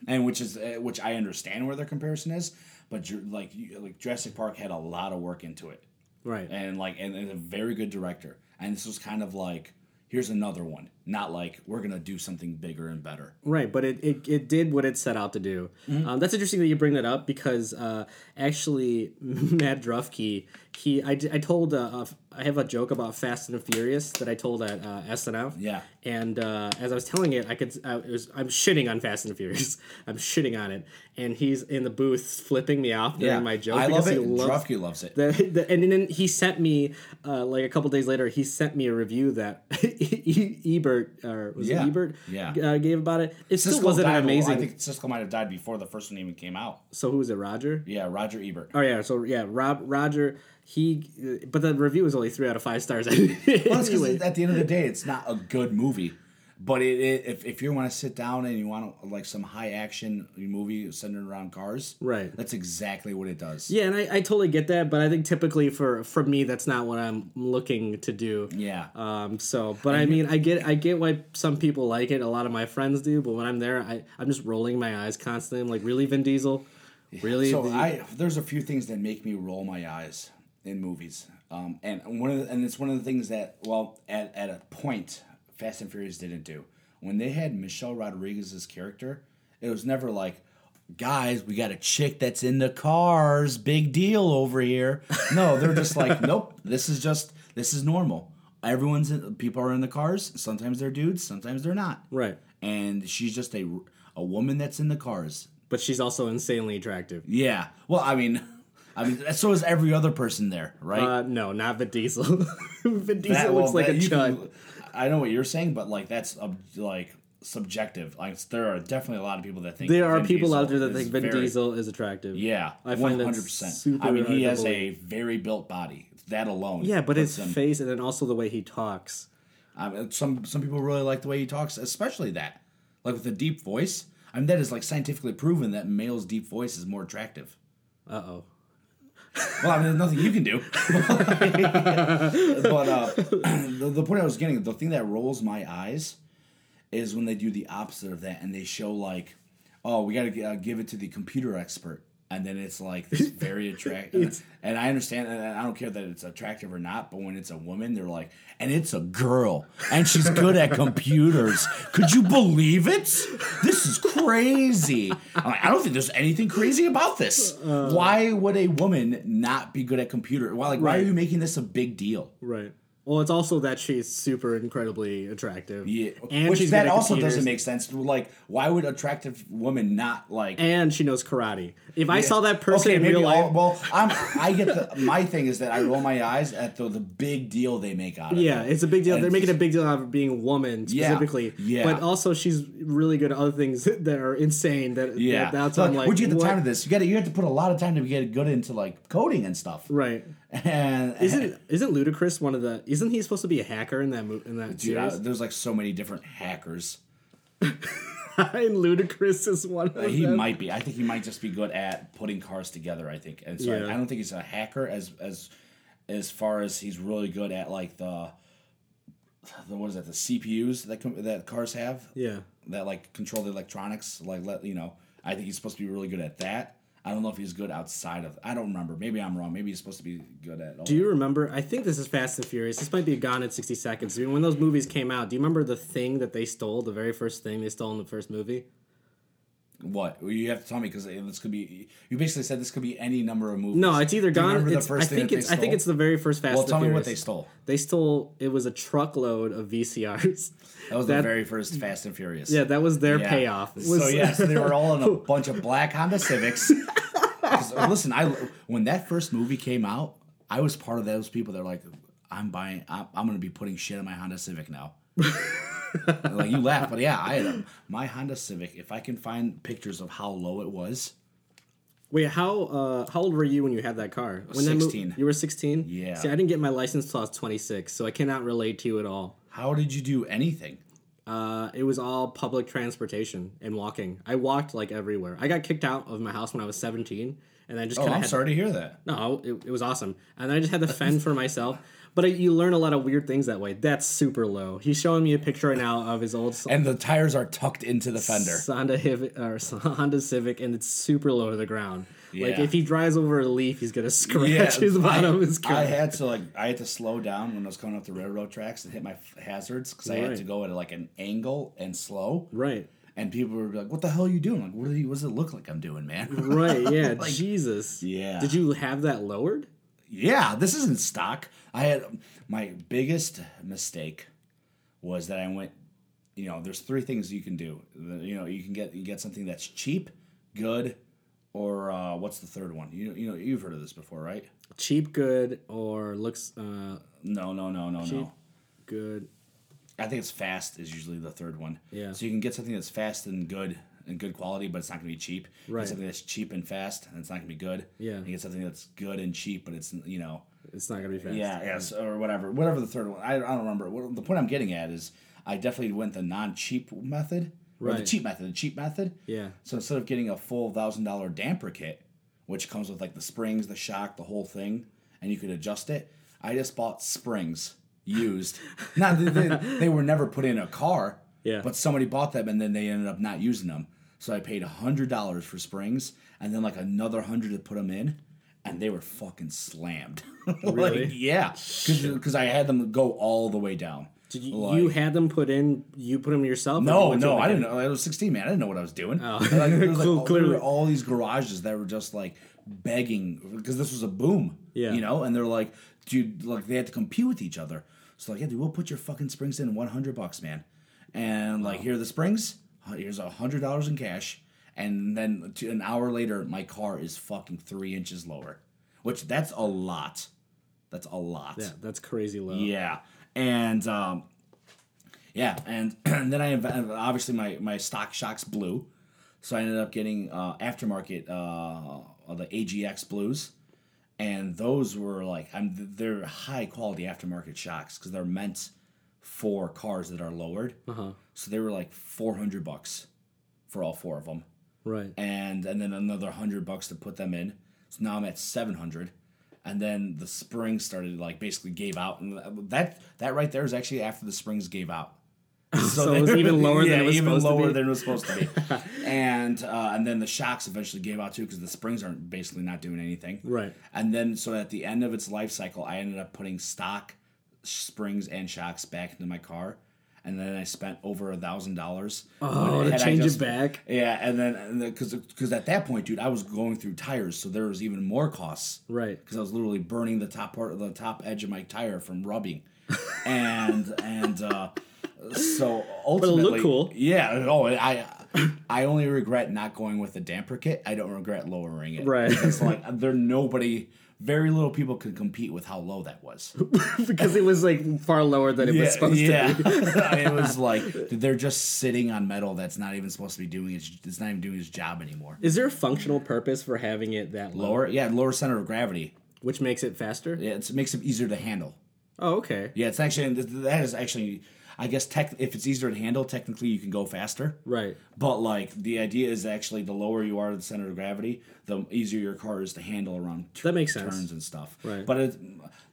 and which is uh, which I understand where their comparison is, but like like Jurassic Park had a lot of work into it, right. and like and, and a very good director, and this was kind of like here's another one, not like we're gonna do something bigger and better. Right, but it, it, it did what it set out to do. Mm-hmm. Um, that's interesting that you bring that up because uh, actually Matt Drufke, he I told uh, I have a joke about Fast and Furious that I told at uh, SNF. Yeah. And uh, as I was telling it, I could I was I'm shitting on Fast and Furious. I'm shitting on it, and he's in the booth flipping me off during my joke. I because love he it. loves- Drufke loves it. the, the, and then he sent me uh, like a couple days later. He sent me a review that Ebert or was Yeah. it Ebert Yeah. uh, gave about it. It still wasn't an amazing. I think Siskel might have died before the first one even came out. so who was it? Roger. Yeah, Roger Ebert. Oh yeah. So yeah, Rob Roger. He, but the review was only three out of five stars. Well, anyway. at the end of the day, it's not a good movie. But it, it, if, if you want to sit down and you want like some high action movie centered around cars, Right. That's exactly what it does. Yeah, and I, I totally get that, but I think typically for for me that's not what I'm looking to do. Yeah. Um. So, but I mean, I get I get why some people like it. A lot of my friends do, but when I'm there, I I'm just rolling my eyes constantly. I'm like, really, Vin Diesel? Really? So The- I there's a few things that make me roll my eyes in movies, um, and one of the, and it's one of the things that well at at a point Fast and Furious didn't do when they had Michelle Rodriguez's character. It was never like. Guys, we got a chick that's in the cars. Big deal over here. No, they're just like, nope. This is just this is normal. Everyone's in, people are in the cars. Sometimes they're dudes. Sometimes they're not. right. And she's just a a woman that's in the cars. But she's also insanely attractive. Yeah. Well, I mean, I mean, so is every other person there, right? Uh, no, not Vin Diesel. Vin Diesel That- looks well, like a that- you chud. can- I know what you're saying, but like that's uh, like subjective. Like there are definitely a lot of people that think There are Vin people out there that think Vin very- Diesel is attractive. Yeah, I find find hundred percent. super I mean, he has a very built body. That alone. Yeah, but his him- face and then also the way he talks. I mean, some some people really like the way he talks, especially that, like with a deep voice. I mean, that is like scientifically proven that male's deep voice is more attractive. Uh oh. Well, I mean, there's nothing you can do. but uh, the, the point I was getting, the thing that rolls my eyes is when they do the opposite of that and they show like, oh, we got to uh, give it to the computer expert. And then it's like this very attractive, and I understand, and I don't care that it's attractive or not. But when it's a woman, they're like, and it's a girl, and she's good at computers. Could you believe it? This is crazy. I'm like, I don't think there's anything crazy about this. Uh. why would a woman not be good at computer? Why, like, why are you making this a big deal? Right. Well, it's also that she's super incredibly attractive. Yeah, And which she's that also computers. doesn't make sense. Like, why would attractive woman not like? And she knows karate. If I saw that person okay, in real life, well, I'm, I get the my thing is that I roll my eyes at the the big deal they make out of yeah, it. Yeah, it's a big deal. And They're making a big deal out of being a woman specifically. yeah. But also, she's really good at other things that are insane. That Yeah, that, that's So, I'm like, where'd you get the what? time to this? You got you have to put a lot of time to get good into like coding and stuff. Right. And Isn't isn't Ludacris one of the? Isn't he supposed to be a hacker in that mo- in that dude, I, there's like so many different hackers. and Ludacris is one of Uh, he them. might be. I think he might just be good at putting cars together. I think, and so Yeah. I, I don't think he's a hacker as as as far as he's really good at like the the what is that the CPUs that com- that cars have Yeah. that like control the electronics. Like let you know, I think he's supposed to be really good at that. I don't know if he's good outside of. I don't remember. Maybe I'm wrong. Maybe he's supposed to be good at. All Do you remember? I think this is Fast and Furious. This might be Gone in 60 Seconds. I mean, when those movies came out, do you remember the thing that they stole? The very first thing they stole in the first movie? What Well, you have to tell me because this could be. You basically said this could be any number of movies. No, it's either Gone. It's, I think it's. I think it's the very first Fast Well, tell me what they stole. They stole. It was a truckload of VCRs. That was the very first Fast and Furious. Yeah, that was their Yeah. payoff. Was, so yeah, so they were all in a bunch of black Honda Civics. Listen, I when that first movie came out, I was part of those people that are like, "I'm buying. I'm, I'm going to be putting shit in my Honda Civic now." like you laugh, but yeah, I had a, my Honda Civic. If I can find pictures of how low it was, Wait, how uh, how old were you when you had that car? When that mo- 16. you were 16? Yeah. See, I didn't get my license until I was 26, so I cannot relate to you at all. how did you do anything? Uh, it was all public transportation and walking. I walked like everywhere. I got kicked out of my house when I was 17, and I just Oh, kind of I'm had sorry to hear that. No, it, it was awesome. And I just had to fend for myself. But I, you learn a lot of weird things that way. That's super low. He's showing me a picture right now of his old And the tires are tucked into the fender. Honda, Hiv- or Honda Civic, and it's super low to the ground. Like if he drives over a leaf, he's gonna scratch his I- bottom of his car. I had to like I had to slow down when I was coming up the railroad tracks and hit my f- hazards because I had to go at like an angle and slow. right, And people were like, "What the hell are you doing? Like, what, you, what does it look like I'm doing, man?" right, yeah. Like, Jesus. yeah. Did you have that lowered? yeah, this isn't stock. I had my biggest mistake was that I went. You know, there's three things you can do. You know, you can get you get something that's cheap, good, or uh, what's the third one? You you know you've heard of this before, right? Cheap, good, or looks uh, No, no, no, no, no. good? I think it's fast is usually the third one. Yeah. So you can get something that's fast and good and good quality, but it's not going to be cheap. Right. Something that's cheap and fast, and it's not going to be good. Yeah. You get something that's good and cheap, but it's you know. It's not gonna be fast. Yeah. Yes. Or whatever. Whatever the third one. I, I don't remember. What, the point I'm getting at is I definitely went the non-cheap method or the cheap method. The cheap method. Yeah. So instead of getting a full thousand dollar damper kit, which comes with like the springs, the shock, the whole thing, and you could adjust it, I just bought springs used. now they, they, they were never put in a car, Yeah. but somebody bought them and then they ended up not using them. So I paid hundred dollars for springs and then like another hundred to put them in, and they were fucking slammed. Really? like, yeah, because I had them go all the way down. Did you, Like- you had them put in? You put them yourself? no, no, I didn't know. I was 16, man. I didn't know what I was doing. Oh. Like, there was like, all, there were all these garages that were just like begging because this was a boom. Yeah. You know, and they're like, dude, like they had to compete with each other. So like, yeah, dude, we'll put your fucking springs in 100 bucks, man. And like, here are the springs. Uh, here's a hundred dollars in cash. And then an hour later, my car is fucking three inches lower, which that's a lot. That's a lot. Yeah, that's crazy low. Yeah, and um, yeah, and, and then I obviously my my stock shocks blew, so I ended up getting uh, aftermarket uh, the AGX blues, and those were like I'm they're high quality aftermarket shocks because they're meant for cars that are lowered. Uh-huh. So they were like four hundred bucks for all four of them, Right. and and then another hundred bucks to put them in. So now I'm at seven hundred, and then the springs started like basically gave out, and that that right there is actually after the springs gave out. So it was even lower than it was even supposed to lower be? than it was supposed to be. and uh, and then the shocks eventually gave out too because the springs aren't basically not doing anything. Right. And then so at the end of its life cycle, I ended up putting stock springs and shocks back into my car. And then I spent over a thousand dollars. Oh, to change it back? Yeah, and then because because at that point, dude, I was going through tires, so there was even more costs Right. because I was literally burning the top part of the top edge of my tire from rubbing, and and uh, so ultimately, looked cool. Yeah. Oh, I I only regret not going with the damper kit. I don't regret lowering it. Right. It's like there nobody, very little people could compete with how low that was. because it was like far lower than it was supposed yeah. to be. it was like they're just sitting on metal that's not even supposed to be doing its. It's not even doing its job anymore. Is there a functional purpose for having it that low, Lower, yeah, lower center of gravity. which makes it faster? Yeah, it's, it makes it easier to handle. Oh, okay. Yeah, it's actually that is actually. I guess tech, if it's easier to handle, technically you can go faster. Right. But like the idea is actually the lower you are to the center of gravity, the easier your car is to handle around t- That makes sense. turns and stuff. Right. But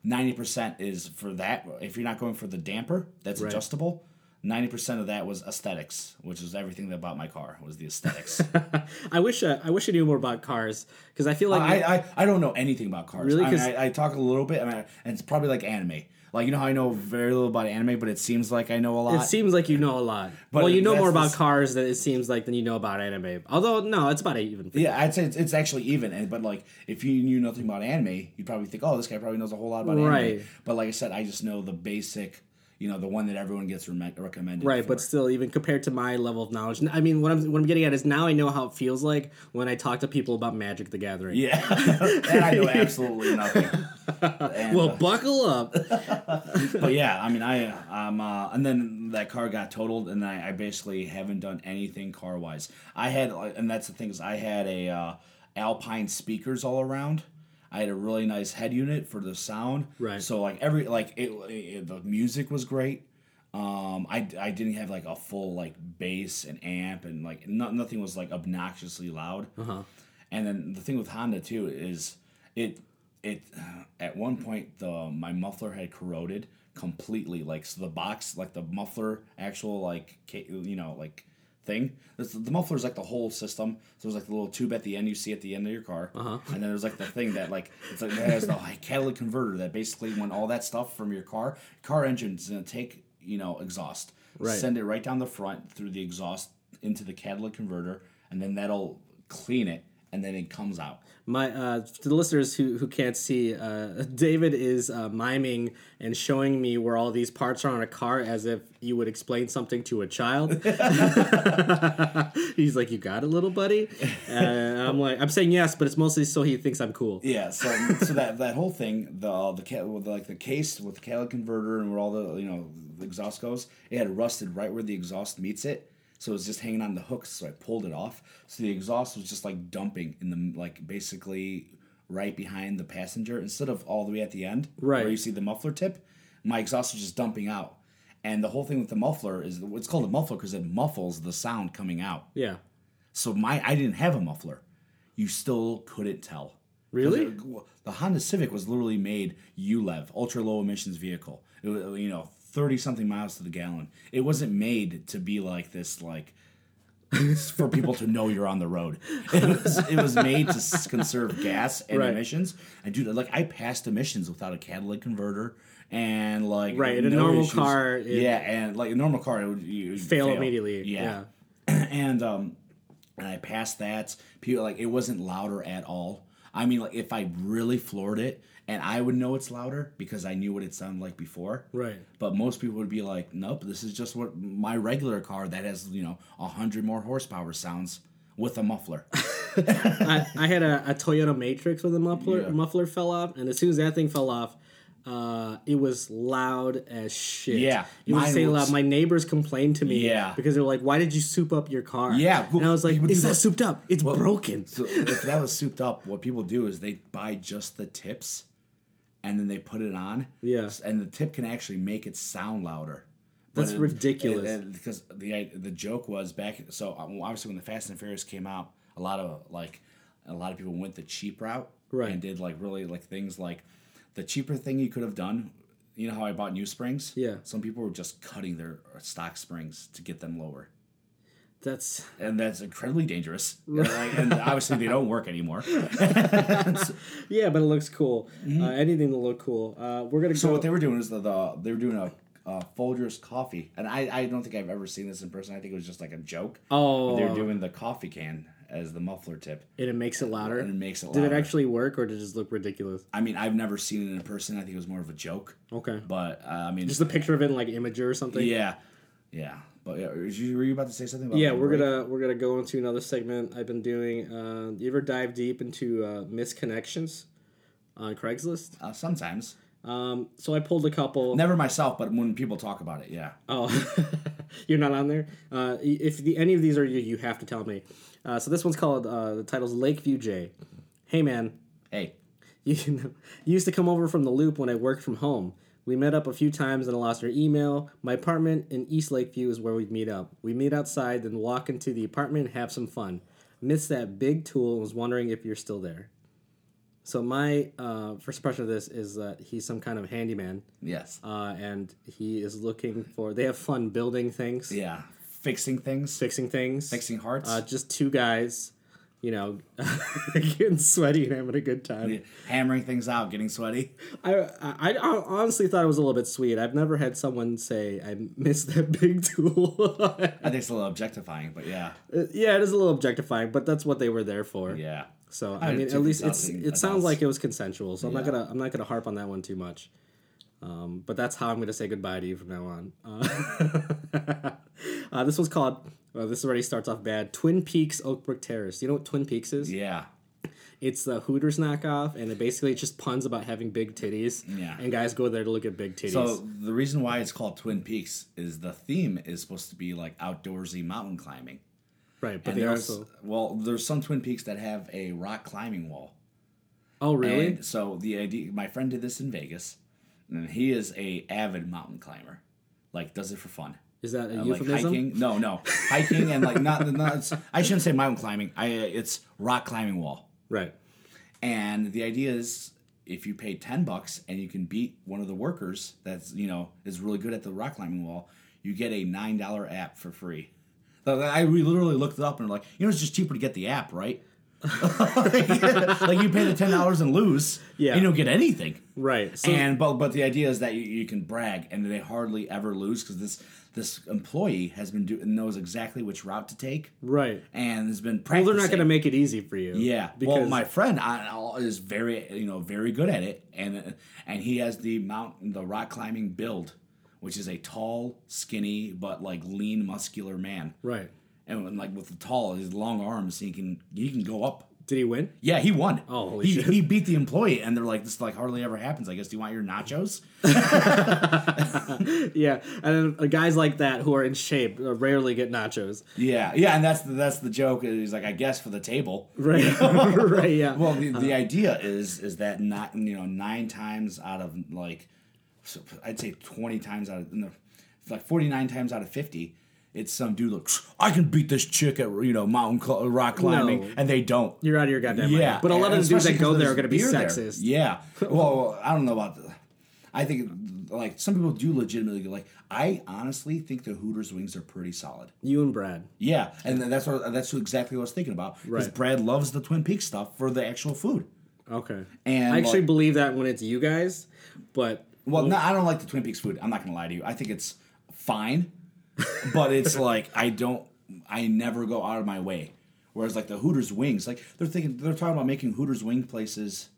ninety percent is for that. If you're not going for the damper, that's Right. adjustable. Ninety percent of that was aesthetics, which is everything that about my car was the aesthetics. I wish uh, I wish I knew more about cars because I feel like I, I I don't know anything about cars. Really? I, mean, I, I talk a little bit, I and it's probably like anime. Like you know how I know very little about anime, but it seems like I know a lot. it seems like you know a lot. But well, you know more about cars than it seems like than you know about anime. Although no, it's about even. Yeah, I'd say it's, it's actually even. And but like, if you knew nothing about anime, you'd probably think, "Oh, this guy probably knows a whole lot about Right. anime." But like I said, I just know the basic, you know, the one that everyone gets re- recommended. Right, for. but still, even compared to my level of knowledge, I mean, what I'm what I'm getting at is now I know how it feels like when I talk to people about Magic the Gathering. yeah, and I know absolutely nothing. And, Well, uh, buckle up. but yeah, I mean, I um, uh, and then that car got totaled, and I, I basically haven't done anything car wise. I had, and that's the thing is, I had a uh, Alpine speakers all around. I had a really nice head unit for the sound. Right. So like every like it, it the music was great. Um, I, I didn't have like a full like bass and amp and like no, nothing was like obnoxiously loud. Uh-huh. And then the thing with Honda too is it it at one point the my muffler had corroded completely like so the box like the muffler actual like you know like thing. This, the muffler is like the whole system. So there's like the little tube at the end you see at the end of your car. Uh-huh. and then there's like the thing that like it's like it has the catalytic converter that basically when all that stuff from your car car engine is going to take you know exhaust. Right. send it right down the front through the exhaust into the catalytic converter and then that'll clean it and then it comes out My uh, to the listeners who who can't see, uh, David is uh, miming and showing me where all these parts are on a car as if you would explain something to a child. He's like, "You got it, little buddy," and I'm like, "I'm saying yes, but it's mostly so he thinks I'm cool." Yeah, so so that that whole thing, the the like the case with the catalytic converter and where all the you know the exhaust goes, it had rusted right where the exhaust meets it. So it was just hanging on the hooks. So I pulled it off. So the exhaust was just like dumping in the like basically right behind the passenger instead of all the way at the end, Right. where you see the muffler tip. My exhaust was just dumping out. And the whole thing with the muffler is it's called a muffler because it muffles the sound coming out. Yeah, So my I didn't have a muffler. You still couldn't tell. Really? The Honda Civic was literally made ULEV, ultra low emissions vehicle. It was, you know, thirty something miles to the gallon. It wasn't made to be like this, like for people to know you're on the road. It was, it was made to conserve gas and Right. emissions. And dude, like I passed emissions without a catalytic converter. And like Right, in a normal car, it- yeah, and like a normal car, it would, you would fail, immediately. yeah, yeah. and um and I passed that. People like it wasn't louder at all. I mean, like if I really floored it, and I would know it's louder because I knew what it sounded like before. Right. But most people would be like, "Nope, this is just what my regular car that has you know a hundred more horsepower sounds with a muffler." I, I had a, a Toyota Matrix where the muffler Yeah. muffler fell off, and as soon as that thing fell off, uh, it was loud as shit. Yeah, it was saying loud. My neighbors complained to me. Yeah. because they were like, "Why did you soup up your car?" Yeah, and I was like, people do "It's not that. souped up. It's broken." so if that was souped up, what people do is they buy just the tips, and then they put it on. Yeah. and the tip can actually make it sound louder. That's it- ridiculous. it- it- because the the joke was back. So um, obviously, when the Fast and Furious came out, a lot of like a lot of people went the cheap route Right. and did like really like things like the cheaper thing you could have done. You know how I bought new springs? Yeah. Some people were just cutting their stock springs to get them lower. That's And that's incredibly dangerous. And, and obviously, they don't work anymore. yeah, but it looks cool. Uh, anything to look cool. Uh, we're gonna Mm-hmm. So go. what they were doing is the, the they were doing a, a Folgers coffee, and I, I don't think I've ever seen this in person. I think it was just like a joke. oh, they're doing the coffee can as the muffler tip, and it makes it louder. and it makes it. Louder. Did Louder. it actually work, or did it just look ridiculous? I mean, I've never seen it in person. I think it was more of a joke, Okay, but uh, I mean, just a picture of it in like Imgur or something. yeah, yeah. But yeah, were you about to say something? about Yeah, we're break? gonna we're gonna go into another segment I've been doing. Uh, you ever dive deep into uh, misconnections on Craigslist? uh, sometimes. Um, so I pulled a couple. Never myself, but when people talk about it, yeah. Oh, you're not on there. Uh, if the, any of these are you, you have to tell me. Uh, so this one's called uh, the title's Lakeview J. Hey man, Hey, you, you used to come over from the loop when I worked from home. We met up a few times and I lost her email. My apartment in East Lakeview is where we'd meet up. We meet outside, then walk into the apartment and have some fun. Missed that big tool and was wondering if you're still there. So my uh, first impression of this is that he's some kind of handyman, yes, uh, and he is looking for. They have fun building things, yeah. Fixing things, fixing things, fixing hearts, Uh, just two guys, you know, getting sweaty and having a good time. hammering things out, getting sweaty. I, I, I honestly thought it was a little bit sweet. I've never had someone say I missed that big tool. I think it's a little objectifying, but yeah, yeah, it is a little objectifying, but that's what they were there for. yeah. So I I mean, at least it's it sounds like it was consensual. So I'm not gonna I'm not gonna harp on that one too much. Um, but that's how I'm gonna say goodbye to you from now on. Uh, uh, this one's called. Well, this already starts off bad. Twin Peaks Oakbrook Terrace. You know what Twin Peaks is? Yeah, It's the Hooters knockoff, and it basically just puns about having big titties. Yeah. And guys go there to look at big titties. So the reason why it's called Twin Peaks is the theme is supposed to be like outdoorsy mountain climbing. right, but And they there's also. well, there's some Twin Peaks that have a rock climbing wall. Oh really? And so the idea, my friend did this in Vegas, and he is a avid mountain climber. Like does it for fun. Is that a Uh, like euphemism? hiking? No, no, hiking and like not. not I shouldn't say mountain climbing. I it's rock climbing wall. Right. And the idea is if you pay 10 bucks and you can beat one of the workers that's, you know, is really good at the rock climbing wall, you get a $9 app for free. I we literally looked it up and like, you know, it's just cheaper to get the app, right? like you pay the ten dollars and lose, Yeah. and you don't get anything. Right. So and but but the idea is that you, you can brag, and they hardly ever lose because this this employee has been do knows exactly which route to take, right. and has been Well, they're not going to make it easy for you. Yeah, Because well, my friend I, I- is very you know very good at it, and and he has the mountain the rock climbing build, which is a tall, skinny but like lean, muscular man, right. And when, like with the tall, his long arms, he can he can go up. Did he win? Yeah, he won. Oh, holy he, shit. he beat the employee, and they're like, "This like hardly ever happens." I guess. Do you want your nachos? Yeah. And uh, guys like that who are in shape uh, rarely get nachos. Yeah, yeah, and that's the, that's the joke. He's like, "I guess for the table." Right. right. Yeah. Well, the, the idea is is that not you know nine times out of like, I'd say twenty times out of like forty nine times out of fifty, it's some dude like I can beat this chick at you know mountain cl- rock climbing, No. and they don't. You're out of your goddamn yeah, mind. But a lot of the dudes that go there are going to be beer there. sexist. Yeah. Well, I don't know about. The, I think like some people do legitimately go like. I honestly think the Hooters wings are pretty solid. You and Brad. Yeah, and that's what that's exactly what I was thinking about. Because Right. Brad loves the Twin Peaks stuff for the actual food. Okay. And, I actually like- believe that when it's you guys, but Well, no, I don't like the Twin Peaks food. I'm not gonna lie to you. I think it's fine, but it's like I don't. I never go out of my way. Whereas like the Hooters wings, like they're thinking they're talking about making Hooters wing places,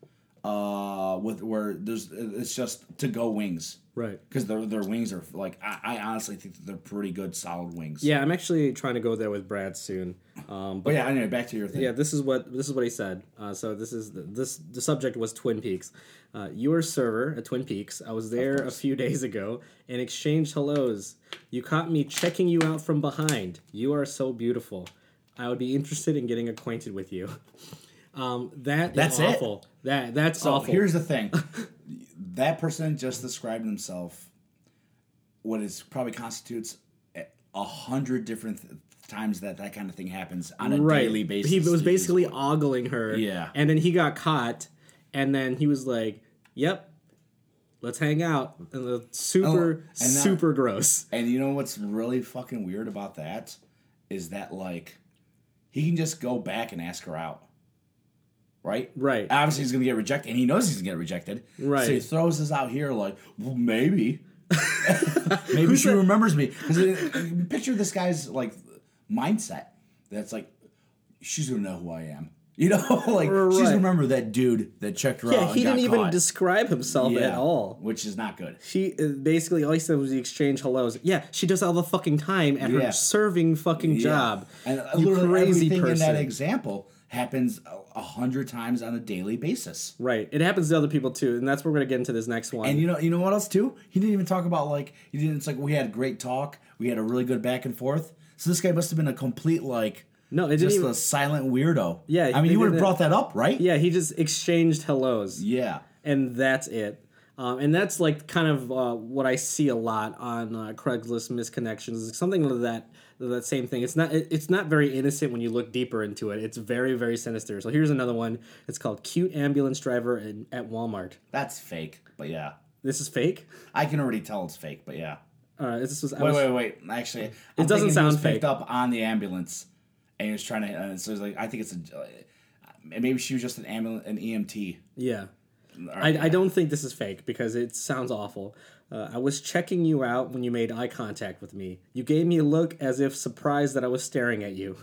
uh, with where there's it's just to go wings right. because their their wings are like I, I honestly think that they're pretty good solid wings. Yeah, I'm actually trying to go there with Brad soon. Um, But yeah, anyway, back to your thing. Yeah, this is what this is what he said. Uh, so this is the, this the subject was Twin Peaks. Uh, you were a server at Twin Peaks. I was there a few days ago and exchanged hellos. You caught me checking you out from behind. You are so beautiful. I would be interested in getting acquainted with you. Um, that is That's it? awful. That that's Oh, awful. here's the thing. that person just described himself what is probably constitutes a- hundred different th- times that that kind of thing happens on a right. daily basis. He was basically ogling her. Yeah. And then he got caught, and then he was like, "Yep, let's hang out." And the super, Oh, and that- super gross. And you know what's really fucking weird about that is that like he can just go back and ask her out. Right? Right. Obviously he's gonna get rejected and he knows he's gonna get rejected. Right. So he throws this out here like, well, maybe. maybe she remembers me. Because picture this guy's like mindset. That's like, she's gonna know who I am. You know, like she's Right. remember that dude that checked her out. Yeah, he didn't even caught. describe himself at all. Which is not good. She uh, basically all he said was he exchanged hellos. Yeah, she does all the fucking time at Yeah. her serving fucking job. And uh, you crazy person. in that example happens a- hundred times on a daily basis. right. It happens to other people too, and that's where we're gonna get into this next one. And you know, you know what else too? He didn't even talk about like he didn't. It's like we had a great talk. We had a really good back and forth. So this guy must have been a complete like no, it just even. a silent weirdo. Yeah, I mean, you would have brought that up, right? Yeah, he just exchanged hellos. Yeah. and that's it. Um, and that's like kind of uh, what I see a lot on uh, Craigslist misconnections. Something of that that same thing. It's not it's not very innocent when you look deeper into it. It's very very sinister. So here's another one. It's called "Cute Ambulance Driver in, at Walmart." That's fake. But yeah, This is fake. I can already tell it's fake. But yeah. Uh, this was, Wait, was wait, wait. Actually, it doesn't sound picked fake. up on the ambulance, and he was trying to. Uh, so it's like I think it's a. Uh, maybe she was just an ambulance, an EMT. Yeah. I, I don't think this is fake because it sounds awful. Uh, I was checking you out when you made eye contact with me. You gave me a look as if surprised that I was staring at you.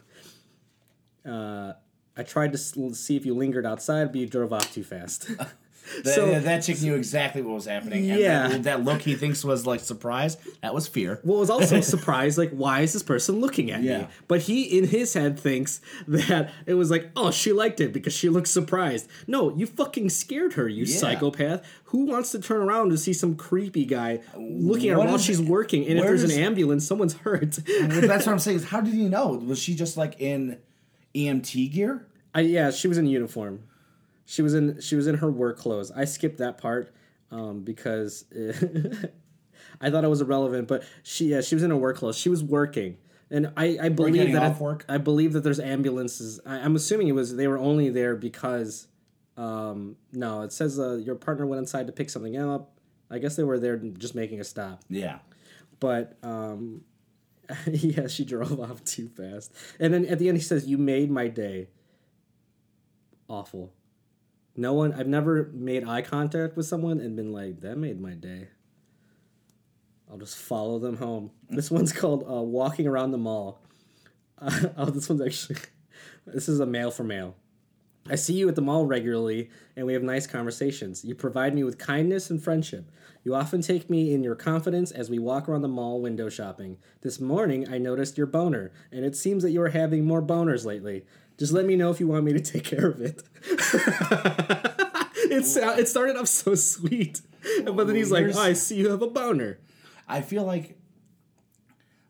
Uh, I tried to see if you lingered outside, but you drove off too fast. That, So- that chick knew exactly what was happening. And Yeah. that, that look he thinks was like surprise, that was fear. well, I was also surprise. like, why is this person looking at me? But he, in his head, thinks that it was like, oh, she liked it because she looked surprised. No, you fucking scared her, you Yeah. psychopath. Who wants to turn around to see some creepy guy looking at her while she's working? And if there's an ambulance, someone's hurt. That's what I'm saying. Is how did he know? Was she just like in EMT gear? I, yeah, she was in uniform. She was in she was in her work clothes. I skipped that part um, because I thought it was irrelevant. But she yeah she was in her work clothes. She was working, and I, I believe that it- work? I believe that there's ambulances. I, I'm assuming it was they were only there because um, no, it says uh, your partner went inside to pick something up. I guess they were there just making a stop Yeah. but um, yeah, she drove off too fast. And then at the end, he says, "You made my day." Awful. No one. I've never made eye contact with someone and been like, "That made my day." I'll just follow them home. This one's called uh, "Walking Around the Mall." Uh, oh, this one's actually. This is a male for male. I see you at the mall regularly, and we have nice conversations. You provide me with kindness and friendship. You often take me in your confidence as we walk around the mall window shopping. This morning, I noticed your boner, and it seems that you are having more boners lately. Just let me know if you want me to take care of it. it, it started off so sweet, but then he's like, oh, I see you have a boner. I feel like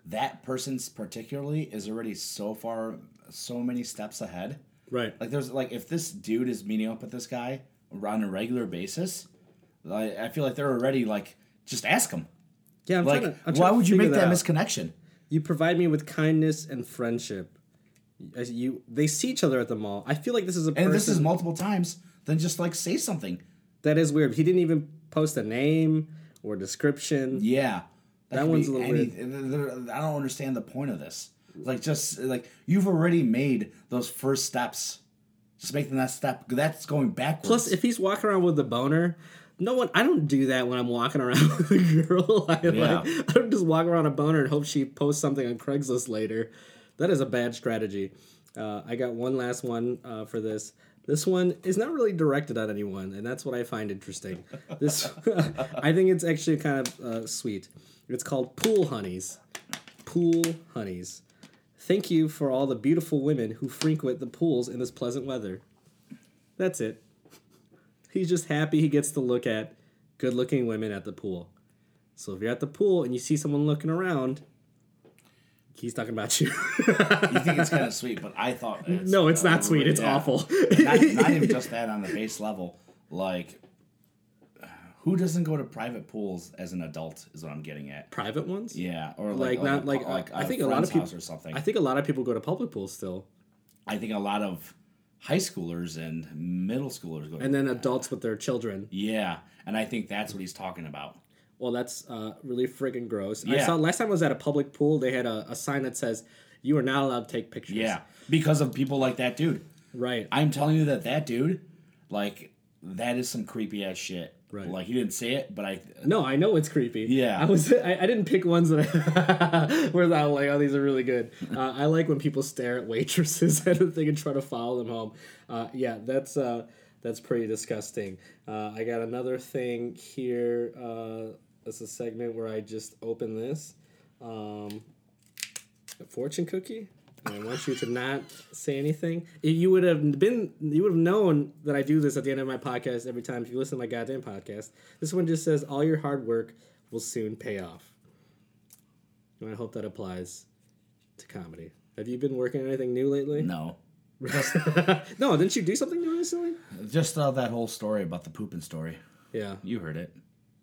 that person's particularly is already so far, so many steps ahead. Right. Like there's like if this dude is meeting up with this guy on a regular basis, I, I feel like they're already like just ask him. Yeah, I'm Like trying to. Why would you make that out. misconnection? You provide me with kindness and friendship. As you, they see each other at the mall. I feel like this is a person And this is multiple times. Then just like say something. that is weird. He didn't even post a name or description. Yeah, That could one's a little any- there- I don't understand the point of this. Like just like you've already made those first steps. Just make the next step. That's going backwards. Plus, if he's walking around with a boner, no one. I don't do that when I'm walking around with a girl. I Yeah. like. I don't just walk around a boner and hope she posts something on Craigslist later. That is a bad strategy. Uh, I got one last one uh, for this. This one is not really directed at anyone, and that's what I find interesting. This, I think it's actually kind of uh, sweet. It's called Pool Honeys. Pool Honeys. Thank you for all the beautiful women who frequent the pools in this pleasant weather. That's it. He's just happy he gets to look at good looking women at the pool. So if you're at the pool and you see someone looking around, he's talking about you. you think it's kind of sweet, but I thought it's, no, it's uh, not sweet. It's yeah. awful. not, not even just that on the base level. Like, Who doesn't go to private pools as an adult? Is what I'm getting at. Private ones? Yeah, or Like, like, not a- like, like I think a lot of people or something. I think a lot of people go to public pools still, I think a lot of high schoolers and middle schoolers go. and then adults with their children. yeah, and I think that's what he's talking about. Well, that's uh, really friggin' gross. I saw last time I was at a public pool, they had a, a sign that says you are not allowed to take pictures. Yeah, because of people like that dude. Right. I'm telling you that that dude, like, that is some creepy ass shit. Right. Like he didn't say it, but I. No, I know it's creepy. Yeah. I was. I, I didn't pick ones that I, where I'm like, oh, these are really good. Uh, I like when people stare at waitresses and they and try to follow them home. Uh, yeah, that's uh, that's pretty disgusting. Uh, I got another thing here. It's a segment where I just open this. Um, a fortune cookie. And I want you to not say anything. You would have been, you would have known that I do this at the end of my podcast every time if you listen to my goddamn podcast. This one just says, "All your hard work will soon pay off." And I hope that applies to comedy. Have you been working on anything new lately? No. no, didn't you do something new recently? Just uh, that whole story about the pooping story. Yeah, You heard it.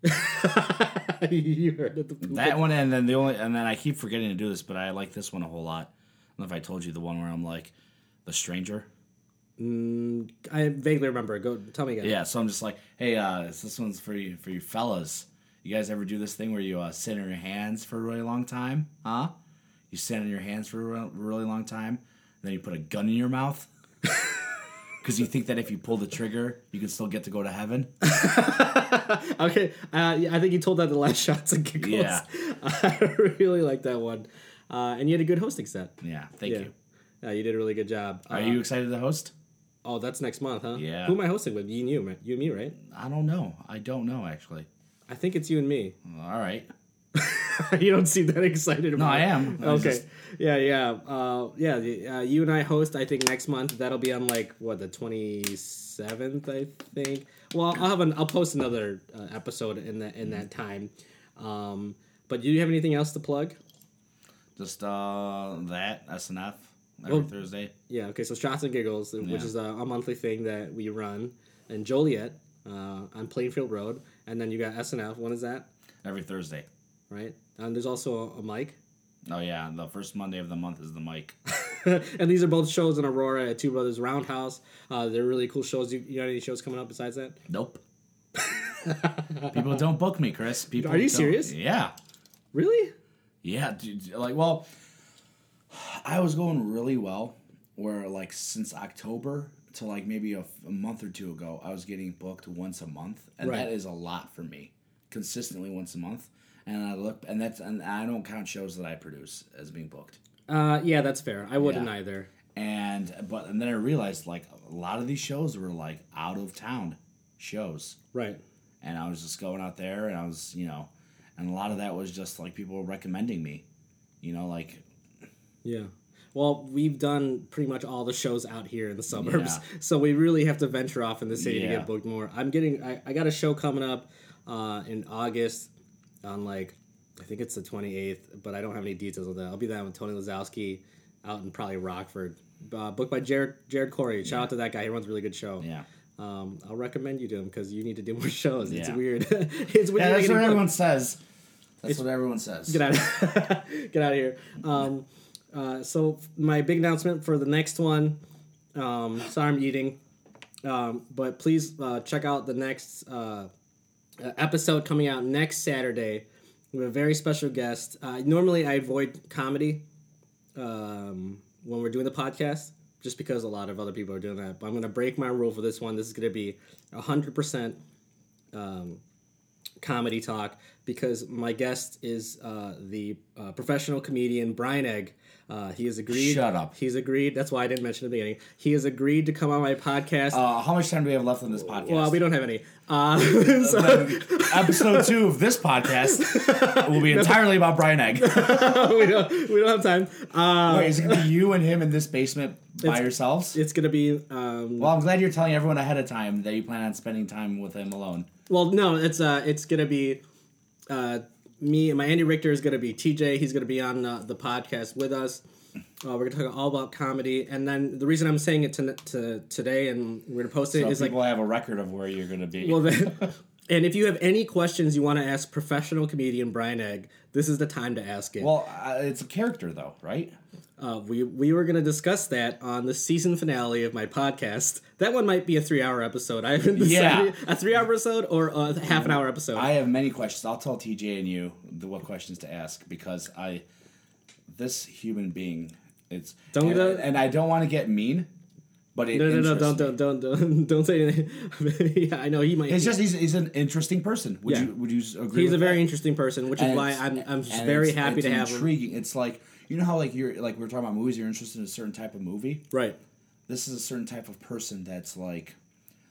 you heard it. The poop- That one, and then the only, and then I keep forgetting to do this, but I like this one a whole lot. I don't know if I told you the one where I'm like, the stranger. I vaguely remember. Go tell me again. Yeah, so I'm just like, hey, uh, this one's for you, for you fellas. You guys ever do this thing where you uh, sit on your hands for a really long time? Huh? You sit on your hands for a really long time, then you put a gun in your mouth because you think that if you pull the trigger, you can still get to go to heaven. Okay, uh, I think you told that the last shots and giggles. Yeah. I really like that one, uh, and you had a good hosting set. Yeah, thank Yeah, you. yeah, you did a really good job. Are Uh, you excited to host? Oh, that's next month, huh? Yeah. Who am I hosting with? You and you? You and me, right? I don't know. I don't know actually. I think it's you and me. All right. you don't seem that excited about No, I am. I Okay. just- Yeah, yeah. Uh, yeah, the- uh, you and I host, I think, next month. That'll be on, like, what, the 27th, I think? Well, I'll have an, I'll post another uh, episode in that, in that time. Um, but do you have anything else to plug? Just uh, that SNF every Well- Thursday. Yeah, okay, so Shots and Giggles, which is a, a monthly thing that we run in Joliet uh, on Plainfield Road. And then you got SNF. When is that? Every Thursday. Right? And there's also a, mic. Oh yeah, the first Monday of the month is the mic. and these are both shows in Aurora at Two Brothers Roundhouse. Uh, they're really cool shows. You, you got any shows coming up besides that? Nope. People don't book me, Chris. People Are you serious? Yeah. Really? Yeah, dude, like well, I was going really well. Where like since October to like maybe a, a month or two ago, I was getting booked once a month, and Right. that is a lot for me. Consistently once a month, and I look, and that's and I don't count shows that I produce as being booked. Uh, yeah, that's fair. I wouldn't Yeah. either. And but and then I realized like a lot of these shows were like out of town shows, Right. and I was just going out there, and I was you know, and a lot of that was just like people recommending me, you know, like Yeah. Well, we've done pretty much all the shows out here in the suburbs, Yeah. so we really have to venture off in the city to get booked more. I'm getting. I, I got a show coming up uh, in August on like I think it's the 28th, but I don't have any details on that. I'll be there with Tony Lazowski out in probably Rockford. Uh, booked by Jared Jared Corey. Shout out to that guy. He runs a really good show. yeah. Um, I'll recommend you to him because you need to do more shows. It's Yeah. weird. it's weird. Yeah, that's what everyone says. That's what everyone says. Get out of get out of here. Um, uh, so my big announcement for the next one. Um, sorry, I'm eating, um, but please uh, check out the next uh, episode coming out next Saturday. with a very special guest. Uh, normally, I avoid comedy um, when we're doing the podcast, just because a lot of other people are doing that. But I'm going to break my rule for this one. This is going to be hundred percent um, comedy talk because my guest is uh, the uh, professional comedian Brian Egg. Uh, he has agreed. Shut up. He's agreed. That's why I didn't mention at the beginning. He has agreed to come on my podcast. Uh, how much time do we have left on this podcast? well, we don't have any. Uh, so, Episode two of this podcast will be entirely about Brian Egg. we don't. We don't have time. Uh, Wait, is it gonna be you and him in this basement by yourselves? it's gonna be. Um, Well, I'm glad you're telling everyone ahead of time that you plan on spending time with him alone. Well, no, it's uh, it's gonna be uh, me. And my Andy Richter is gonna be TJ. He's gonna be on uh, the podcast with us. Uh, we're gonna talk all about comedy, and then the reason I'm saying it to, to today and we're gonna post it So is like people have a record of where you're gonna be. well, the, And if you have any questions you want to ask professional comedian Brian Egg, this is the time to ask it. Well, uh, it's a character though, right? Uh, we we were going to discuss that on the season finale of my podcast. That one might be a three hour episode. I haven't decided Yeah. a three hour episode or a half an hour episode. I have many questions. I'll tell TJ and you the what questions to ask because I this human being it's Don't and, and I don't want to get mean, but it no, no, no, don't, don't, don't, don't, don't say anything. yeah, I know he might. It's just he's, he's an interesting person. Would Yeah. you would you agree? he's a very that? interesting person, which is And why I'm I'm very happy it's to have him. intriguing. It's like you know how like you're like we're talking about movies. You're interested in a certain type of movie. Right. This is a certain type of person that's like,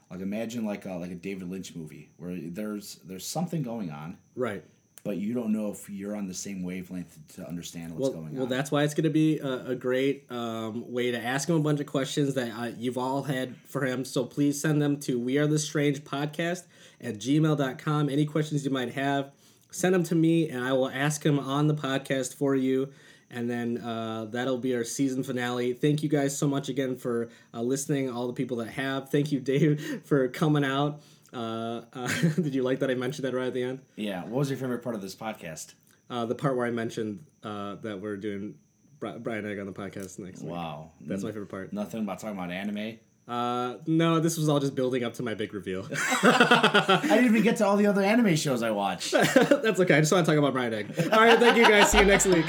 like imagine like a like a David Lynch movie where there's there's something going on, Right. but you don't know if you're on the same wavelength to understand what's Well, going on. well, that's why it's going to be a, a great um, way to ask him a bunch of questions that uh, you've all had for him. So please send them to we are the strange podcast at gmail.com. Any questions you might have, send them to me and I will ask him on the podcast for you. And then uh, that'll be our season finale. Thank you guys so much again for uh, listening, all the people that have. Thank you, Dave, for coming out. Uh, uh, did you like that I mentioned that right at the end? yeah. What was your favorite part of this podcast? Uh, the part where I mentioned uh, that we're doing Bri- Brian Egg on the podcast next week. Wow, That's my favorite part. Nothing about talking about anime. Uh, no, this was all just building up to my big reveal. I didn't even get to all the other anime shows I watched. That's okay. I just want to talk about Brian Egg. All right, thank you guys. See you next week.